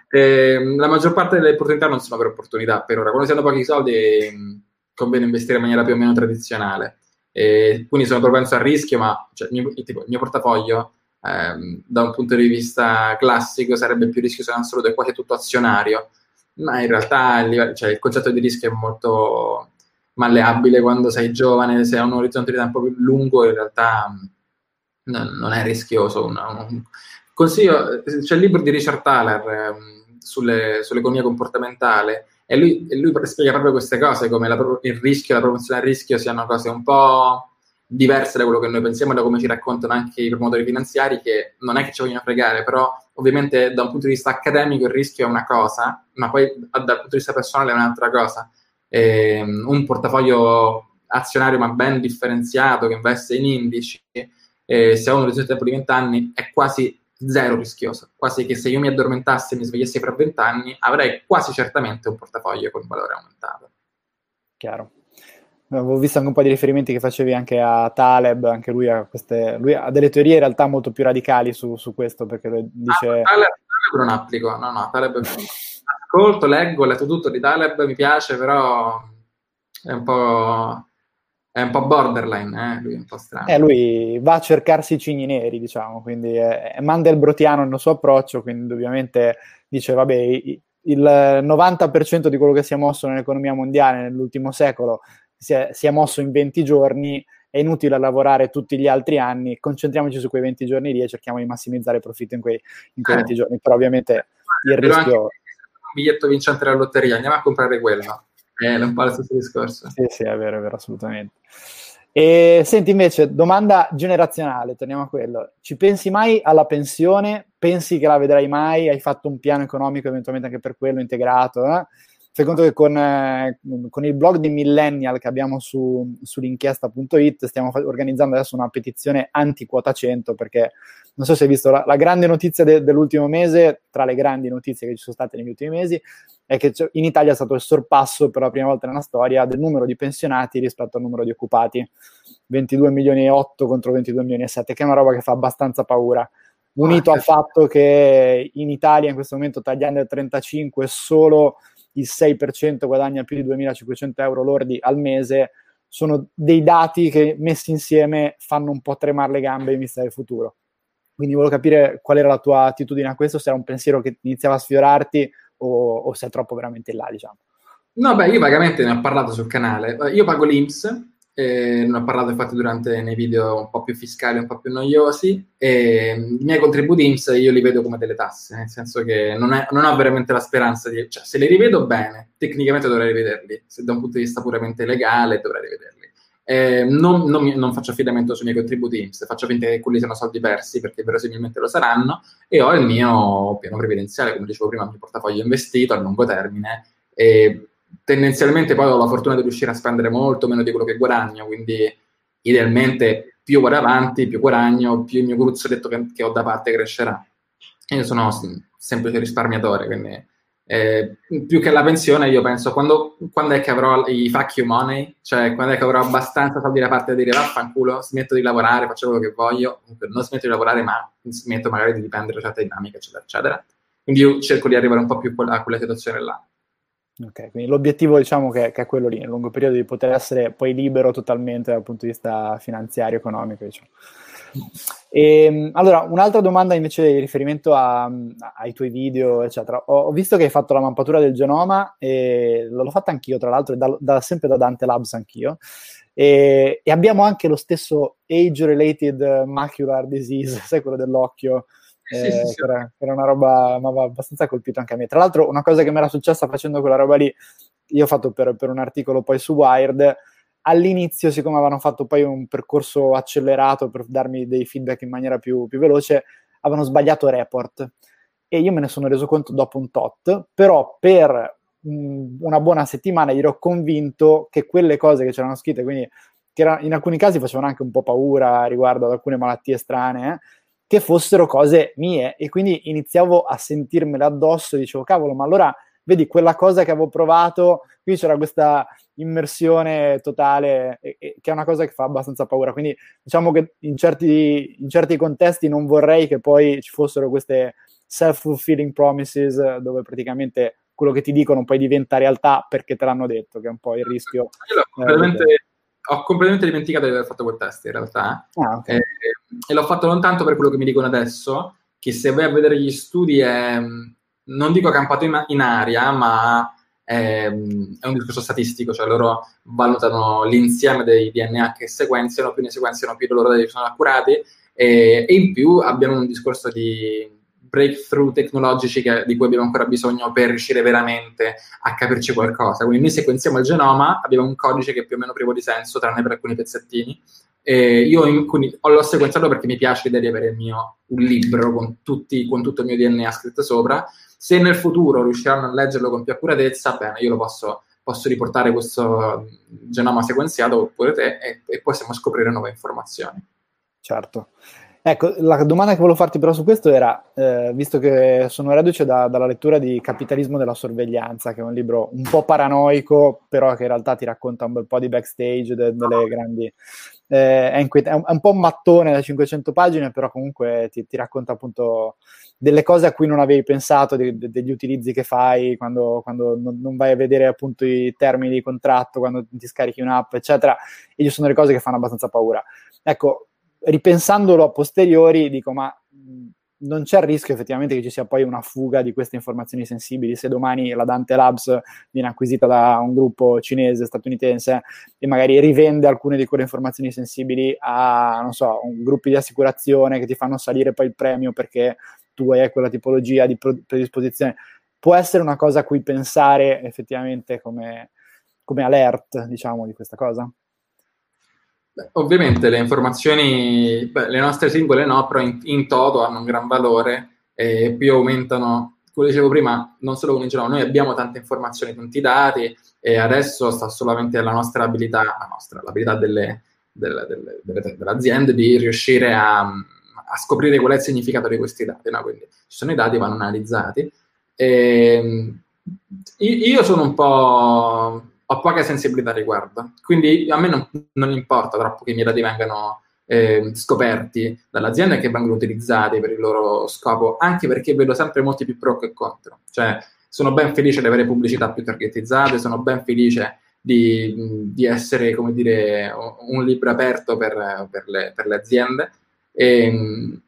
eh, la maggior parte delle opportunità non sono per opportunità per ora. Quando si hanno pochi soldi conviene investire in maniera più o meno tradizionale. E quindi sono propenso al rischio, ma cioè, il, mio, tipo, il, mio, portafoglio ehm, da un punto di vista classico sarebbe più rischioso in assoluto, è quasi tutto azionario, ma in realtà il, cioè, il concetto di rischio è molto malleabile quando sei giovane, se hai un orizzonte di tempo più lungo, in realtà non, non è rischioso. Un, un consiglio, c'è il libro di Richard Thaler ehm, sulle, sull'economia comportamentale e lui, e lui spiega proprio queste cose, come la, il rischio la promozione al rischio siano cose un po' diverse da quello che noi pensiamo e da come ci raccontano anche i promotori finanziari, che non è che ci vogliono fregare, però ovviamente da un punto di vista accademico il rischio è una cosa, ma poi dal punto di vista personale è un'altra cosa. E, um, un portafoglio azionario ma ben differenziato che investe in indici, eh, se ha un orizzonte di tempo di 20 anni, è quasi zero rischioso, quasi che se io mi addormentassi e mi svegliassi fra vent'anni avrei quasi certamente un portafoglio con valore aumentato. Chiaro. Avevo visto anche un po' di riferimenti che facevi anche a Taleb, anche lui ha, queste, lui ha delle teorie in realtà molto più radicali su, su questo, perché dice... Ah, Taleb, Taleb non applico, no, no, Taleb ascolto, leggo, ho letto tutto di Taleb, mi piace, però è un po' è un po' borderline, eh? lui è un po' strano. Eh, lui va a cercarsi i cigni neri, diciamo, quindi è, è Mandelbrotiano nel suo approccio, quindi ovviamente dice, vabbè, il 90% di quello che si è mosso nell'economia mondiale nell'ultimo secolo si è, si è, mosso in 20 giorni, è inutile lavorare tutti gli altri anni, concentriamoci su quei 20 giorni lì e cerchiamo di massimizzare il profitto in quei, in quei eh. 20 giorni, però ovviamente il rischio... un biglietto vincente della lotteria, andiamo a comprare quello. Un po' lo stesso discorso. Sì, sì, è vero, è vero, assolutamente. E senti invece, domanda generazionale, torniamo a quello. Ci pensi mai alla pensione? Pensi che la vedrai mai? Hai fatto un piano economico eventualmente anche per quello integrato? Eh? Fai che con, eh, con, il blog di Millennial che abbiamo su, sull'inchiesta.it stiamo fa- organizzando adesso una petizione anti-quota 100 perché non so se hai visto la, la grande notizia de- dell'ultimo mese, tra le grandi notizie che ci sono state negli ultimi mesi, è che in Italia è stato il sorpasso per la prima volta nella storia del numero di pensionati rispetto al numero di occupati. 22 milioni e 8 contro 22 milioni e 7, che è una roba che fa abbastanza paura. Unito al fatto che in Italia in questo momento tra gli anni del 35 solo il 6% guadagna più di 2.500 euro lordi al mese, sono dei dati che messi insieme fanno un po' tremare le gambe in vista del futuro. Quindi volevo capire qual era la tua attitudine a questo, se era un pensiero che iniziava a sfiorarti o, o se è troppo veramente là, diciamo. No, beh, io vagamente ne ho parlato sul canale. Io pago l'Inps, eh, ne ho parlato infatti durante nei video un po' più fiscali, un po' più noiosi, e i miei contributi INPS io li vedo come delle tasse, nel senso che non, è, non ho veramente la speranza di... cioè se li rivedo bene, tecnicamente dovrei rivederli, se da un punto di vista puramente legale dovrei rivederli. Eh, non, non, non, faccio affidamento sui miei contributi INPS, faccio finta che quelli siano soldi persi perché verosimilmente lo saranno e ho il mio piano previdenziale, come dicevo prima, il mio portafoglio investito a lungo termine e tendenzialmente poi ho la fortuna di riuscire a spendere molto meno di quello che guadagno, quindi idealmente più vado avanti, più guadagno, più il mio gruzzoletto che, che ho da parte crescerà. io sono semplice risparmiatore, quindi eh, più che la pensione, io penso quando, quando, è che avrò i fuck you money, cioè quando è che avrò abbastanza soldi da parte da dire vaffanculo, smetto di lavorare, faccio quello che voglio, non smetto di lavorare, ma smetto magari di dipendere da certe dinamiche, eccetera, eccetera. Quindi io cerco di arrivare un po' più a quella situazione là. Ok, quindi l'obiettivo diciamo che, che, è quello lì, nel lungo periodo di poter essere poi libero totalmente dal punto di vista finanziario, economico, diciamo. E, ehm, allora, un'altra domanda invece in riferimento a, ai tuoi video, eccetera. Ho, ho, visto che hai fatto la mappatura del genoma e l'ho fatta anch'io, tra l'altro, da, da, sempre da Dante Labs anch'io. E, e abbiamo anche lo stesso age-related macular disease, sai quello dell'occhio, eh, sì, sì, era, era, una roba mi aveva abbastanza colpito anche a me. Tra l'altro, una cosa che mi era successa facendo quella roba lì, io ho fatto per, per un articolo poi su Wired. All'inizio, siccome avevano fatto poi un percorso accelerato per darmi dei feedback in maniera più, più veloce, avevano sbagliato report. E io me ne sono reso conto dopo un tot, però per mh, una buona settimana io ero convinto che quelle cose che c'erano scritte, quindi che era, in alcuni casi facevano anche un po' paura riguardo ad alcune malattie strane, eh, che fossero cose mie. E quindi iniziavo a sentirmele addosso dicevo cavolo ma allora vedi quella cosa che avevo provato? Qui c'era questa immersione totale e, e, che è una cosa che fa abbastanza paura quindi diciamo che in certi, in certi contesti non vorrei che poi ci fossero queste self-fulfilling promises dove praticamente quello che ti dicono poi diventa realtà perché te l'hanno detto che è un po' il rischio eh, ho completamente dimenticato di aver fatto quel test in realtà. Ah, okay. e, e, l'ho fatto non tanto per quello che mi dicono adesso, che se vai a vedere gli studi è, non dico campato in, in aria, ma è, è, un discorso statistico, cioè loro valutano l'insieme dei DNA che sequenziano, più ne sequenziano, più loro dati sono accurati, e, e in più abbiamo un discorso di breakthrough tecnologici che, di cui abbiamo ancora bisogno per riuscire veramente a capirci qualcosa. Quindi noi sequenziamo il genoma, abbiamo un codice che è più o meno privo di senso, tranne per alcuni pezzettini. E io in, l'ho sequenziato perché mi piace l'idea di avere mio, un libro con, tutti, con tutto il mio DNA scritto sopra. Se nel futuro riusciranno a leggerlo con più accuratezza, bene, io lo posso, posso riportare questo genoma sequenziato oppure te e, e possiamo scoprire nuove informazioni. Certo. Ecco, la domanda che volevo farti però su questo era, eh, visto che sono reduce da, dalla lettura di Capitalismo della sorveglianza, che è un libro un po' paranoico, però che in realtà ti racconta un bel po' di backstage de, delle grandi... Eh, è, inquiet- è, un, è, un, po' un mattone da 500 pagine, però comunque ti, ti, racconta appunto delle cose a cui non avevi pensato, de, de, degli utilizzi che fai quando, quando non, non, vai a vedere appunto i termini di contratto, quando ti scarichi un'app, eccetera. E ci sono delle cose che fanno abbastanza paura. Ecco, ripensandolo a posteriori, dico, ma non c'è il rischio effettivamente che ci sia poi una fuga di queste informazioni sensibili se domani la Dante Labs viene acquisita da un gruppo cinese, statunitense e magari rivende alcune di quelle informazioni sensibili a, non so, gruppi di assicurazione che ti fanno salire poi il premio perché tu hai quella tipologia di predisposizione. Può essere una cosa a cui pensare effettivamente come, come alert, diciamo, di questa cosa? Beh, ovviamente le informazioni, beh, le nostre singole no, però in, in toto hanno un gran valore e più aumentano, come dicevo prima, non solo con il giornale, noi abbiamo tante informazioni, tanti dati e adesso sta solamente la nostra abilità, la nostra, l'abilità delle, delle, delle, delle, delle aziende di riuscire a, a, scoprire qual è il significato di questi dati. No? Quindi ci sono i dati, vanno analizzati. E, io sono un po' ho poca sensibilità al riguardo, quindi a me non, non importa troppo che i miei dati vengano eh, scoperti dall'azienda e che vengono utilizzati per il loro scopo, anche perché vedo sempre molti più pro che contro. Cioè, sono ben felice di avere pubblicità più targetizzate, sono ben felice di, di essere, come dire, un libro aperto per, per, le, per le, aziende. E, ehm,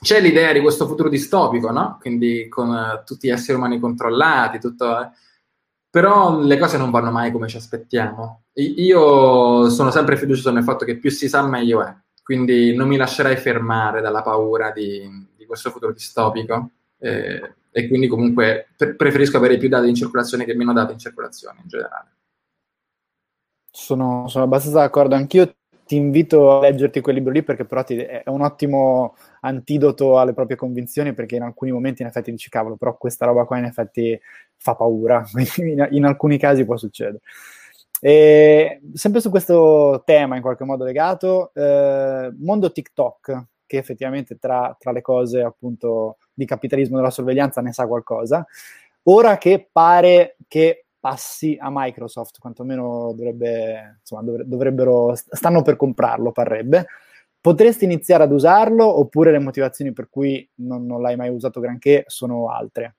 c'è l'idea di questo futuro distopico, no? Quindi con uh, tutti gli esseri umani controllati, tutto... Però le cose non vanno mai come ci aspettiamo. Io sono sempre fiducioso nel fatto che più si sa meglio è, quindi non mi lascerai fermare dalla paura di, di questo futuro distopico eh, e quindi comunque pre- preferisco avere più dati in circolazione che meno dati in circolazione in generale. Sono, sono abbastanza d'accordo anch'io ti invito a leggerti quel libro lì perché però ti, è un ottimo antidoto alle proprie convinzioni perché in alcuni momenti in effetti dici cavolo però questa roba qua in effetti fa paura. In, in alcuni casi può succedere. E sempre su questo tema in qualche modo legato eh, mondo TikTok che effettivamente tra, tra le cose appunto di capitalismo della sorveglianza ne sa qualcosa. Ora che pare che passi a Microsoft, quantomeno dovrebbe, insomma, dovrebbero, stanno per comprarlo, parrebbe. Potresti iniziare ad usarlo oppure le motivazioni per cui non, non l'hai mai usato granché sono altre?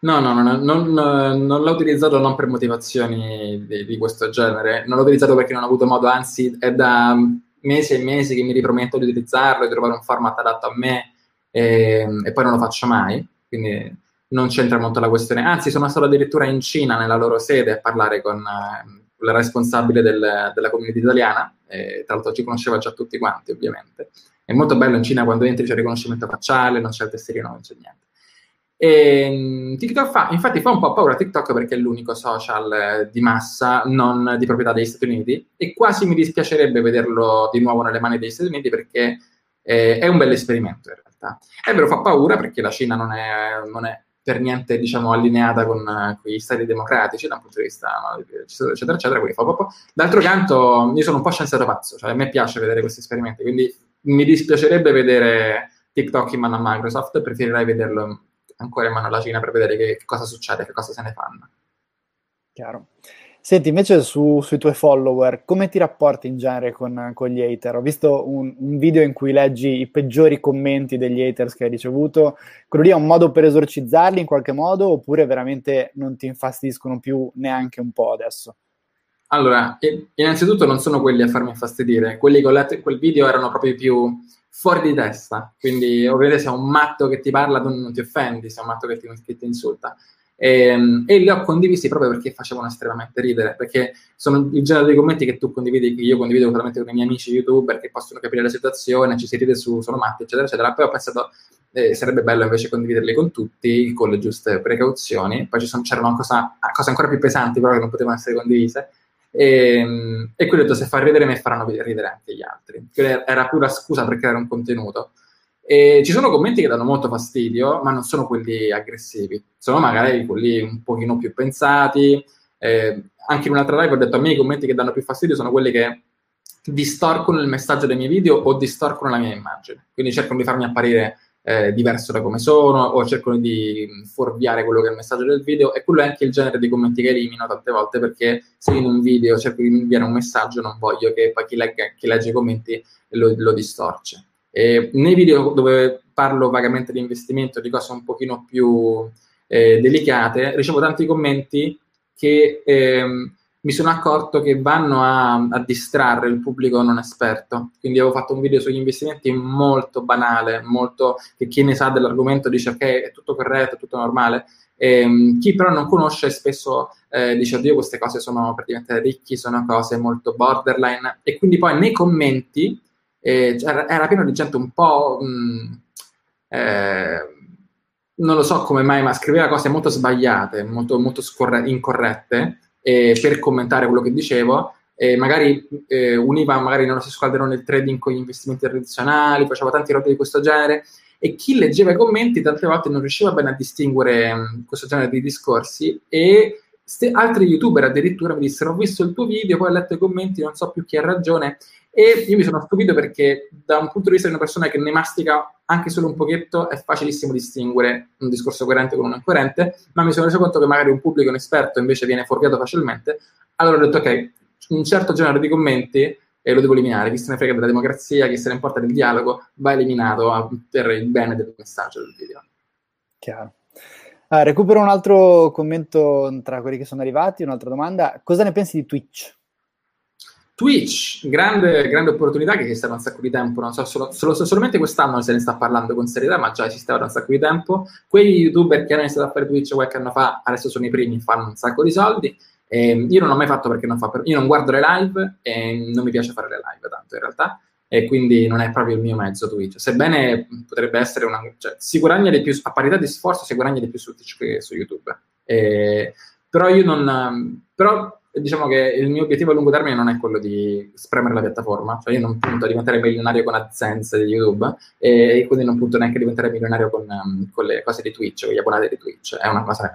No, no, no, non, non, l'ho utilizzato non per motivazioni di, di, questo genere, non l'ho utilizzato perché non ho avuto modo, anzi è da mesi e mesi che mi riprometto di utilizzarlo, di trovare un format adatto a me e, e poi non lo faccio mai, quindi non c'entra molto la questione. Anzi, sono stato addirittura in Cina, nella loro sede, a parlare con eh, la responsabile del, della comunità italiana, e, tra l'altro ci conosceva già tutti quanti, ovviamente. È molto bello in Cina quando entri c'è il riconoscimento facciale, non c'è il tesserino, non c'è niente. E, mm, TikTok fa, infatti fa un po' paura TikTok perché è l'unico social eh, di massa non di proprietà degli Stati Uniti e quasi mi dispiacerebbe vederlo di nuovo nelle mani degli Stati Uniti perché eh, è un bel esperimento in realtà. È vero, fa paura perché la Cina non è, non è per niente diciamo, allineata con, uh, gli stati democratici da un punto di vista no, eccetera eccetera quindi fa proprio. d'altro canto io sono un po' scienziato pazzo cioè a me piace vedere questi esperimenti quindi mi dispiacerebbe vedere TikTok in mano a Microsoft preferirei vederlo ancora in mano alla Cina per vedere che, che cosa succede che cosa se ne fanno chiaro Senti, invece su, sui tuoi follower, come ti rapporti in genere con, con gli hater? Ho visto un, un, video in cui leggi i peggiori commenti degli haters che hai ricevuto. Quello lì è un modo per esorcizzarli in qualche modo oppure veramente non ti infastidiscono più neanche un po' adesso? Allora, innanzitutto non sono quelli a farmi infastidire. Quelli che ho letto in quel video erano proprio più fuori di testa. Quindi, ovviamente, se è un matto che ti parla, non, ti offendi, se è un matto che ti, che ti insulta. E, ehm, e, li ho condivisi proprio perché facevano estremamente ridere, perché sono il genere di commenti che tu condividi, che io condivido solamente con i miei amici youtuber che possono capire la situazione, ci si ride su, sono matti, eccetera, eccetera. Poi ho pensato, eh, sarebbe bello invece condividerli con tutti, con le giuste precauzioni. Poi sono, c'erano cosa, cose ancora più pesanti, però che non potevano essere condivise. E, ehm, e quindi ho detto, se fa ridere me faranno ridere anche gli altri. Era più la scusa per creare un contenuto. E ci sono commenti che danno molto fastidio, ma non sono quelli aggressivi, sono magari quelli un pochino più pensati. Eh, anche in un'altra live ho detto a me i commenti che danno più fastidio sono quelli che distorcono il messaggio dei miei video o distorcono la mia immagine. Quindi cercano di farmi apparire eh, diverso da come sono o cercano di fuorviare quello che è il messaggio del video e quello è anche il genere di commenti che elimino tante volte perché se in un video cerco di inviare un messaggio non voglio che poi chi, legga, chi legge i commenti lo, lo distorce. Eh, nei video dove parlo vagamente di investimento, di cose un pochino più eh, delicate, ricevo tanti commenti che ehm, mi sono accorto che vanno a, a, distrarre il pubblico non esperto. Quindi avevo fatto un video sugli investimenti molto banale, molto che chi ne sa dell'argomento dice ok, è tutto corretto, è tutto normale. E, ehm, chi però non conosce spesso eh, dice oddio queste cose sono praticamente ricchi, sono cose molto borderline e quindi poi nei commenti e era pieno di gente un po'... Mh, mm, eh, non lo so come mai, ma scriveva cose molto sbagliate, molto, molto scorre- incorrette, e per commentare quello che dicevo, e magari eh, univa magari nello stesso calderone il trading con gli investimenti tradizionali, faceva tanti robe di questo genere e chi leggeva i commenti tante volte non riusciva bene a distinguere um, questo genere di discorsi e st- altri youtuber addirittura mi dissero ho visto il tuo video, poi ho letto i commenti, non so più chi ha ragione e io mi sono stupito perché da un punto di vista di una persona che ne mastica anche solo un pochetto è facilissimo distinguere un discorso coerente con uno incoerente, ma mi sono reso conto che magari un pubblico inesperto invece viene fuorviato facilmente, allora ho detto ok, un certo genere di commenti e lo devo eliminare. Chi se ne frega della democrazia, chi se ne importa del dialogo, va eliminato per il bene del messaggio del video. Chiaro. Ah, recupero un altro commento tra quelli che sono arrivati, un'altra domanda. Cosa ne pensi di Twitch? Twitch, grande, grande opportunità che esiste da un sacco di tempo, non so, solo, solo, solamente quest'anno se ne sta parlando con serietà, ma già esisteva da un sacco di tempo. Quei youtuber che hanno iniziato a fare Twitch qualche anno fa, adesso sono i primi, fanno un sacco di soldi eh, io non ho mai fatto perché non fa per... Io non guardo le live e non mi piace fare le live tanto in realtà e quindi non è proprio il mio mezzo Twitch. Sebbene potrebbe essere una... Cioè, si guadagna di più, a parità di sforzo si guadagna di più su Twitch che su YouTube. Eh, però io non... Però diciamo che il mio obiettivo a lungo termine non è quello di spremere la piattaforma, cioè io non punto a diventare milionario con AdSense di YouTube e quindi non punto neanche a diventare milionario con, um, con le cose di Twitch, con gli abbonati di Twitch, è una cosa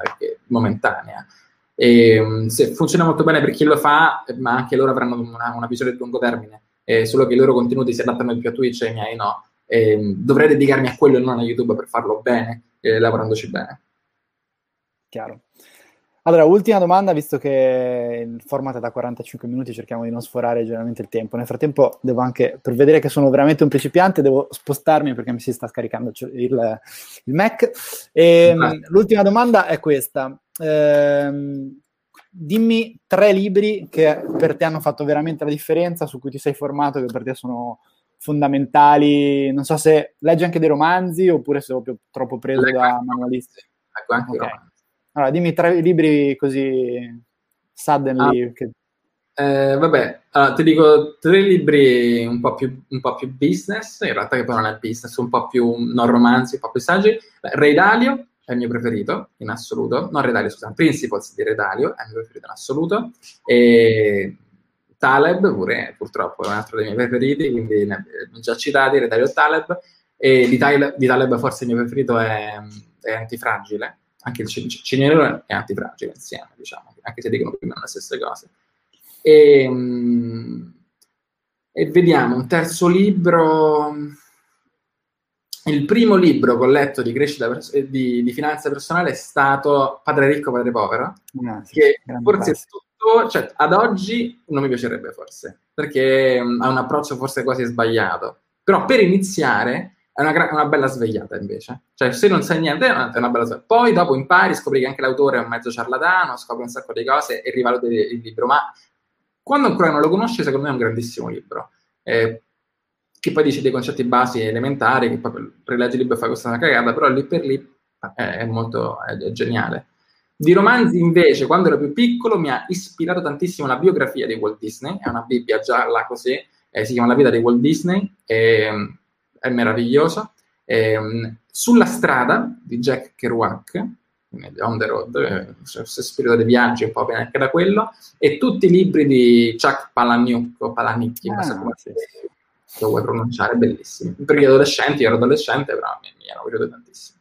momentanea. E, mm, se funziona molto bene per chi lo fa, ma anche loro avranno una, una visione di lungo termine, eh, solo che i loro contenuti si adattano più a Twitch e i miei no. E, dovrei dedicarmi a quello e non a YouTube per farlo bene, eh, lavorandoci bene. Chiaro. Allora, ultima domanda, visto che il format è da 45 minuti, cerchiamo di non sforare generalmente il tempo. Nel frattempo, devo anche, per vedere che sono veramente un principiante, devo spostarmi perché mi si sta scaricando il, il Mac. E, ah. L'ultima domanda è questa. Ehm, dimmi tre libri che per te hanno fatto veramente la differenza, su cui ti sei formato, che per te sono fondamentali. Non so se leggi anche dei romanzi oppure sei proprio troppo preso Leggo da manualisti. Ecco anche okay. romanzi. Allora, dimmi tre libri così suddenly. Ah. Che... Eh, vabbè, allora, ti dico tre libri un po, più, un po' più business, in realtà che poi non è business, un po' più non romanzi, un po' più saggi. Re Dalio è il mio preferito in assoluto, non Re Dalio, scusa, Principles di Re Dalio è il mio preferito in assoluto. E Taleb pure, purtroppo, è un altro dei miei preferiti, quindi ne abbiamo già citati, Re Dalio e Taleb. E di Taleb, di Taleb forse il mio preferito è, è Antifragile anche il Cinerone è antifragile insieme, diciamo, anche se dicono più o meno le stesse cose. E, ehm, e vediamo un terzo libro. Il primo libro che ho letto di crescita eh, di, di finanza personale è stato Padre ricco, padre povero, sì, che forse è tutto, cioè, ad oggi non mi piacerebbe forse, perché um, ha un approccio forse quasi sbagliato. Però per iniziare è una, una, bella svegliata invece. Cioè, se non sai niente, è una bella svegliata. Poi dopo impari, scopri che anche l'autore è un mezzo ciarlatano, scopri un sacco di cose e rivaluti il libro. Ma quando ancora non lo conosci, secondo me è un grandissimo libro. Eh, che poi dice dei concetti basi elementari, che poi rileggi il libro e fai questa una cagata, però lì per lì è, è molto è, è geniale. Di romanzi invece, quando ero più piccolo, mi ha ispirato tantissimo la biografia di Walt Disney, è una Bibbia gialla così, eh, si chiama La vita di Walt Disney, e, è meraviglioso. Eh, sulla strada di Jack Kerouac, On the Road, eh, spirito dei viaggi, un po' viene anche da quello, e tutti i libri di Chuck Palahniuk, o Palahniuk, non so come si lo vuoi pronunciare, bellissimi. Per gli adolescenti, io ero adolescente, però mi, mi hanno piaciuto tantissimo.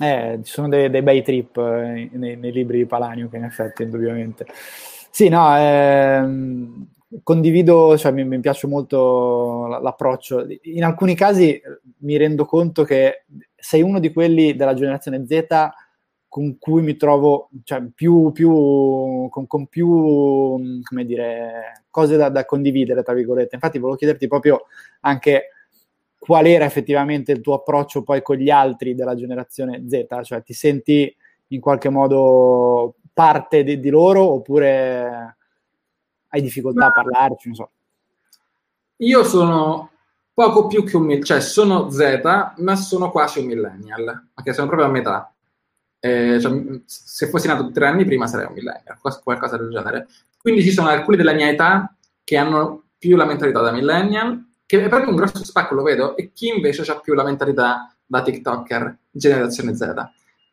Eh, ci sono dei, dei bei trip eh, nei, nei, libri di Palahniuk, in effetti, indubbiamente. Sì, no, ehm, condivido, cioè mi, mi, piace molto l'approccio. In alcuni casi mi rendo conto che sei uno di quelli della generazione Z con cui mi trovo cioè, più, più, con, con, più come dire, cose da, da, condividere, tra virgolette. Infatti volevo chiederti proprio anche qual era effettivamente il tuo approccio poi con gli altri della generazione Z, cioè ti senti in qualche modo parte di, di loro oppure hai difficoltà a parlarci, non so. Io sono poco più che un millennial, cioè sono Z, ma sono quasi un millennial, perché sono proprio a metà. Eh, cioè, se fossi nato tre anni prima sarei un millennial, qualcosa del genere. Quindi ci sono alcuni della mia età che hanno più la mentalità da millennial, che è proprio un grosso spacco, lo vedo, e chi invece ha più la mentalità da TikToker, generazione Z.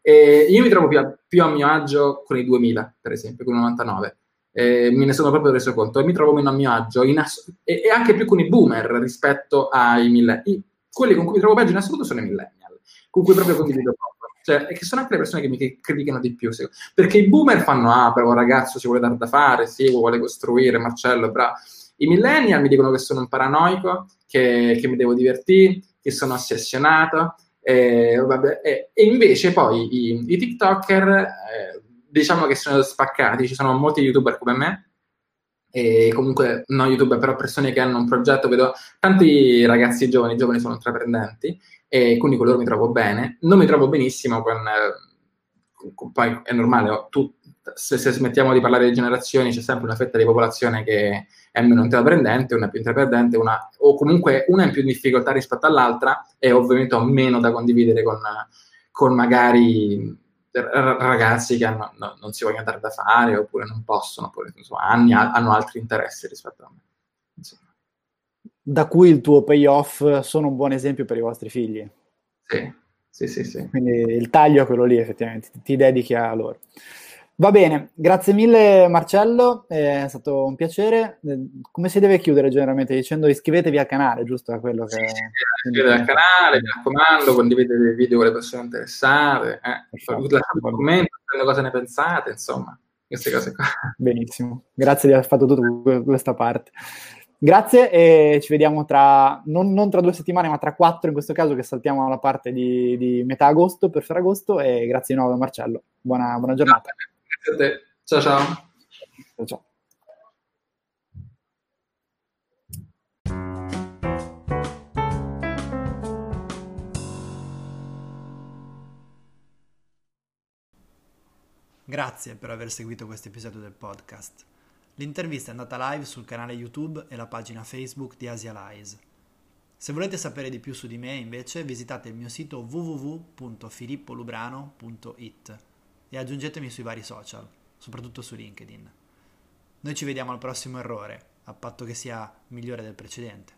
E io mi trovo più a, più a mio agio con i 2000, per esempio, con i 99 eh, me ne sono proprio reso conto e mi trovo meno a mio agio ass- e, e, anche più con i boomer rispetto ai millennial. Quelli con cui mi trovo peggio in assoluto sono i millennial, con cui proprio condivido poco. Cioè, che sono anche le persone che mi criticano di più. Perché i boomer fanno, ah, bravo ragazzo, ci vuole dare da fare, sì, vuole costruire, Marcello, bravo. I millennial mi dicono che sono un paranoico, che, che mi devo divertire, che sono ossessionato. Eh, vabbè, eh, e invece poi i, i TikToker eh, diciamo che sono spaccati, ci sono molti youtuber come me, e comunque non youtuber, però persone che hanno un progetto, vedo tanti ragazzi giovani, giovani sono intraprendenti, e quindi con loro mi trovo bene. Non mi trovo benissimo con, con, con poi è normale, tu, se, se, smettiamo di parlare di generazioni c'è sempre una fetta di popolazione che è meno intraprendente, una più intraprendente, una, o comunque una in più difficoltà rispetto all'altra e ovviamente ho meno da condividere con, con magari ragazzi che hanno, no, non si vogliono dare da fare oppure non possono, oppure insomma, hanno, hanno altri interessi rispetto a me. Insomma. Da cui il tuo payoff sono un buon esempio per i vostri figli. Sì, sì, sì. sì. Quindi il taglio è quello lì, effettivamente, ti, ti dedichi a loro. Va bene, grazie mille Marcello, è stato un piacere. Come si deve chiudere generalmente? Dicendo iscrivetevi al canale, giusto? A quello che... Sì, iscrivetevi al canale, mi raccomando, condividete il video con le persone interessate, eh. lasciate un commento, cosa ne pensate, insomma, queste cose qua. Benissimo, grazie di aver fatto tutta questa parte. Grazie e ci vediamo tra, non, non, tra due settimane, ma tra quattro in questo caso, che saltiamo alla parte di, di metà agosto per Ferragosto e grazie di nuovo Marcello. Buona, buona giornata. Grazie. Grazie a te. Ciao ciao. Ciao ciao. Grazie per aver seguito questo episodio del podcast. L'intervista è andata live sul canale YouTube e la pagina Facebook di Asia Lies. Se volete sapere di più su di me, invece, visitate il mio sito www.filippolubrano.it e aggiungetemi sui vari social, soprattutto su LinkedIn. Noi ci vediamo al prossimo errore, a patto che sia migliore del precedente.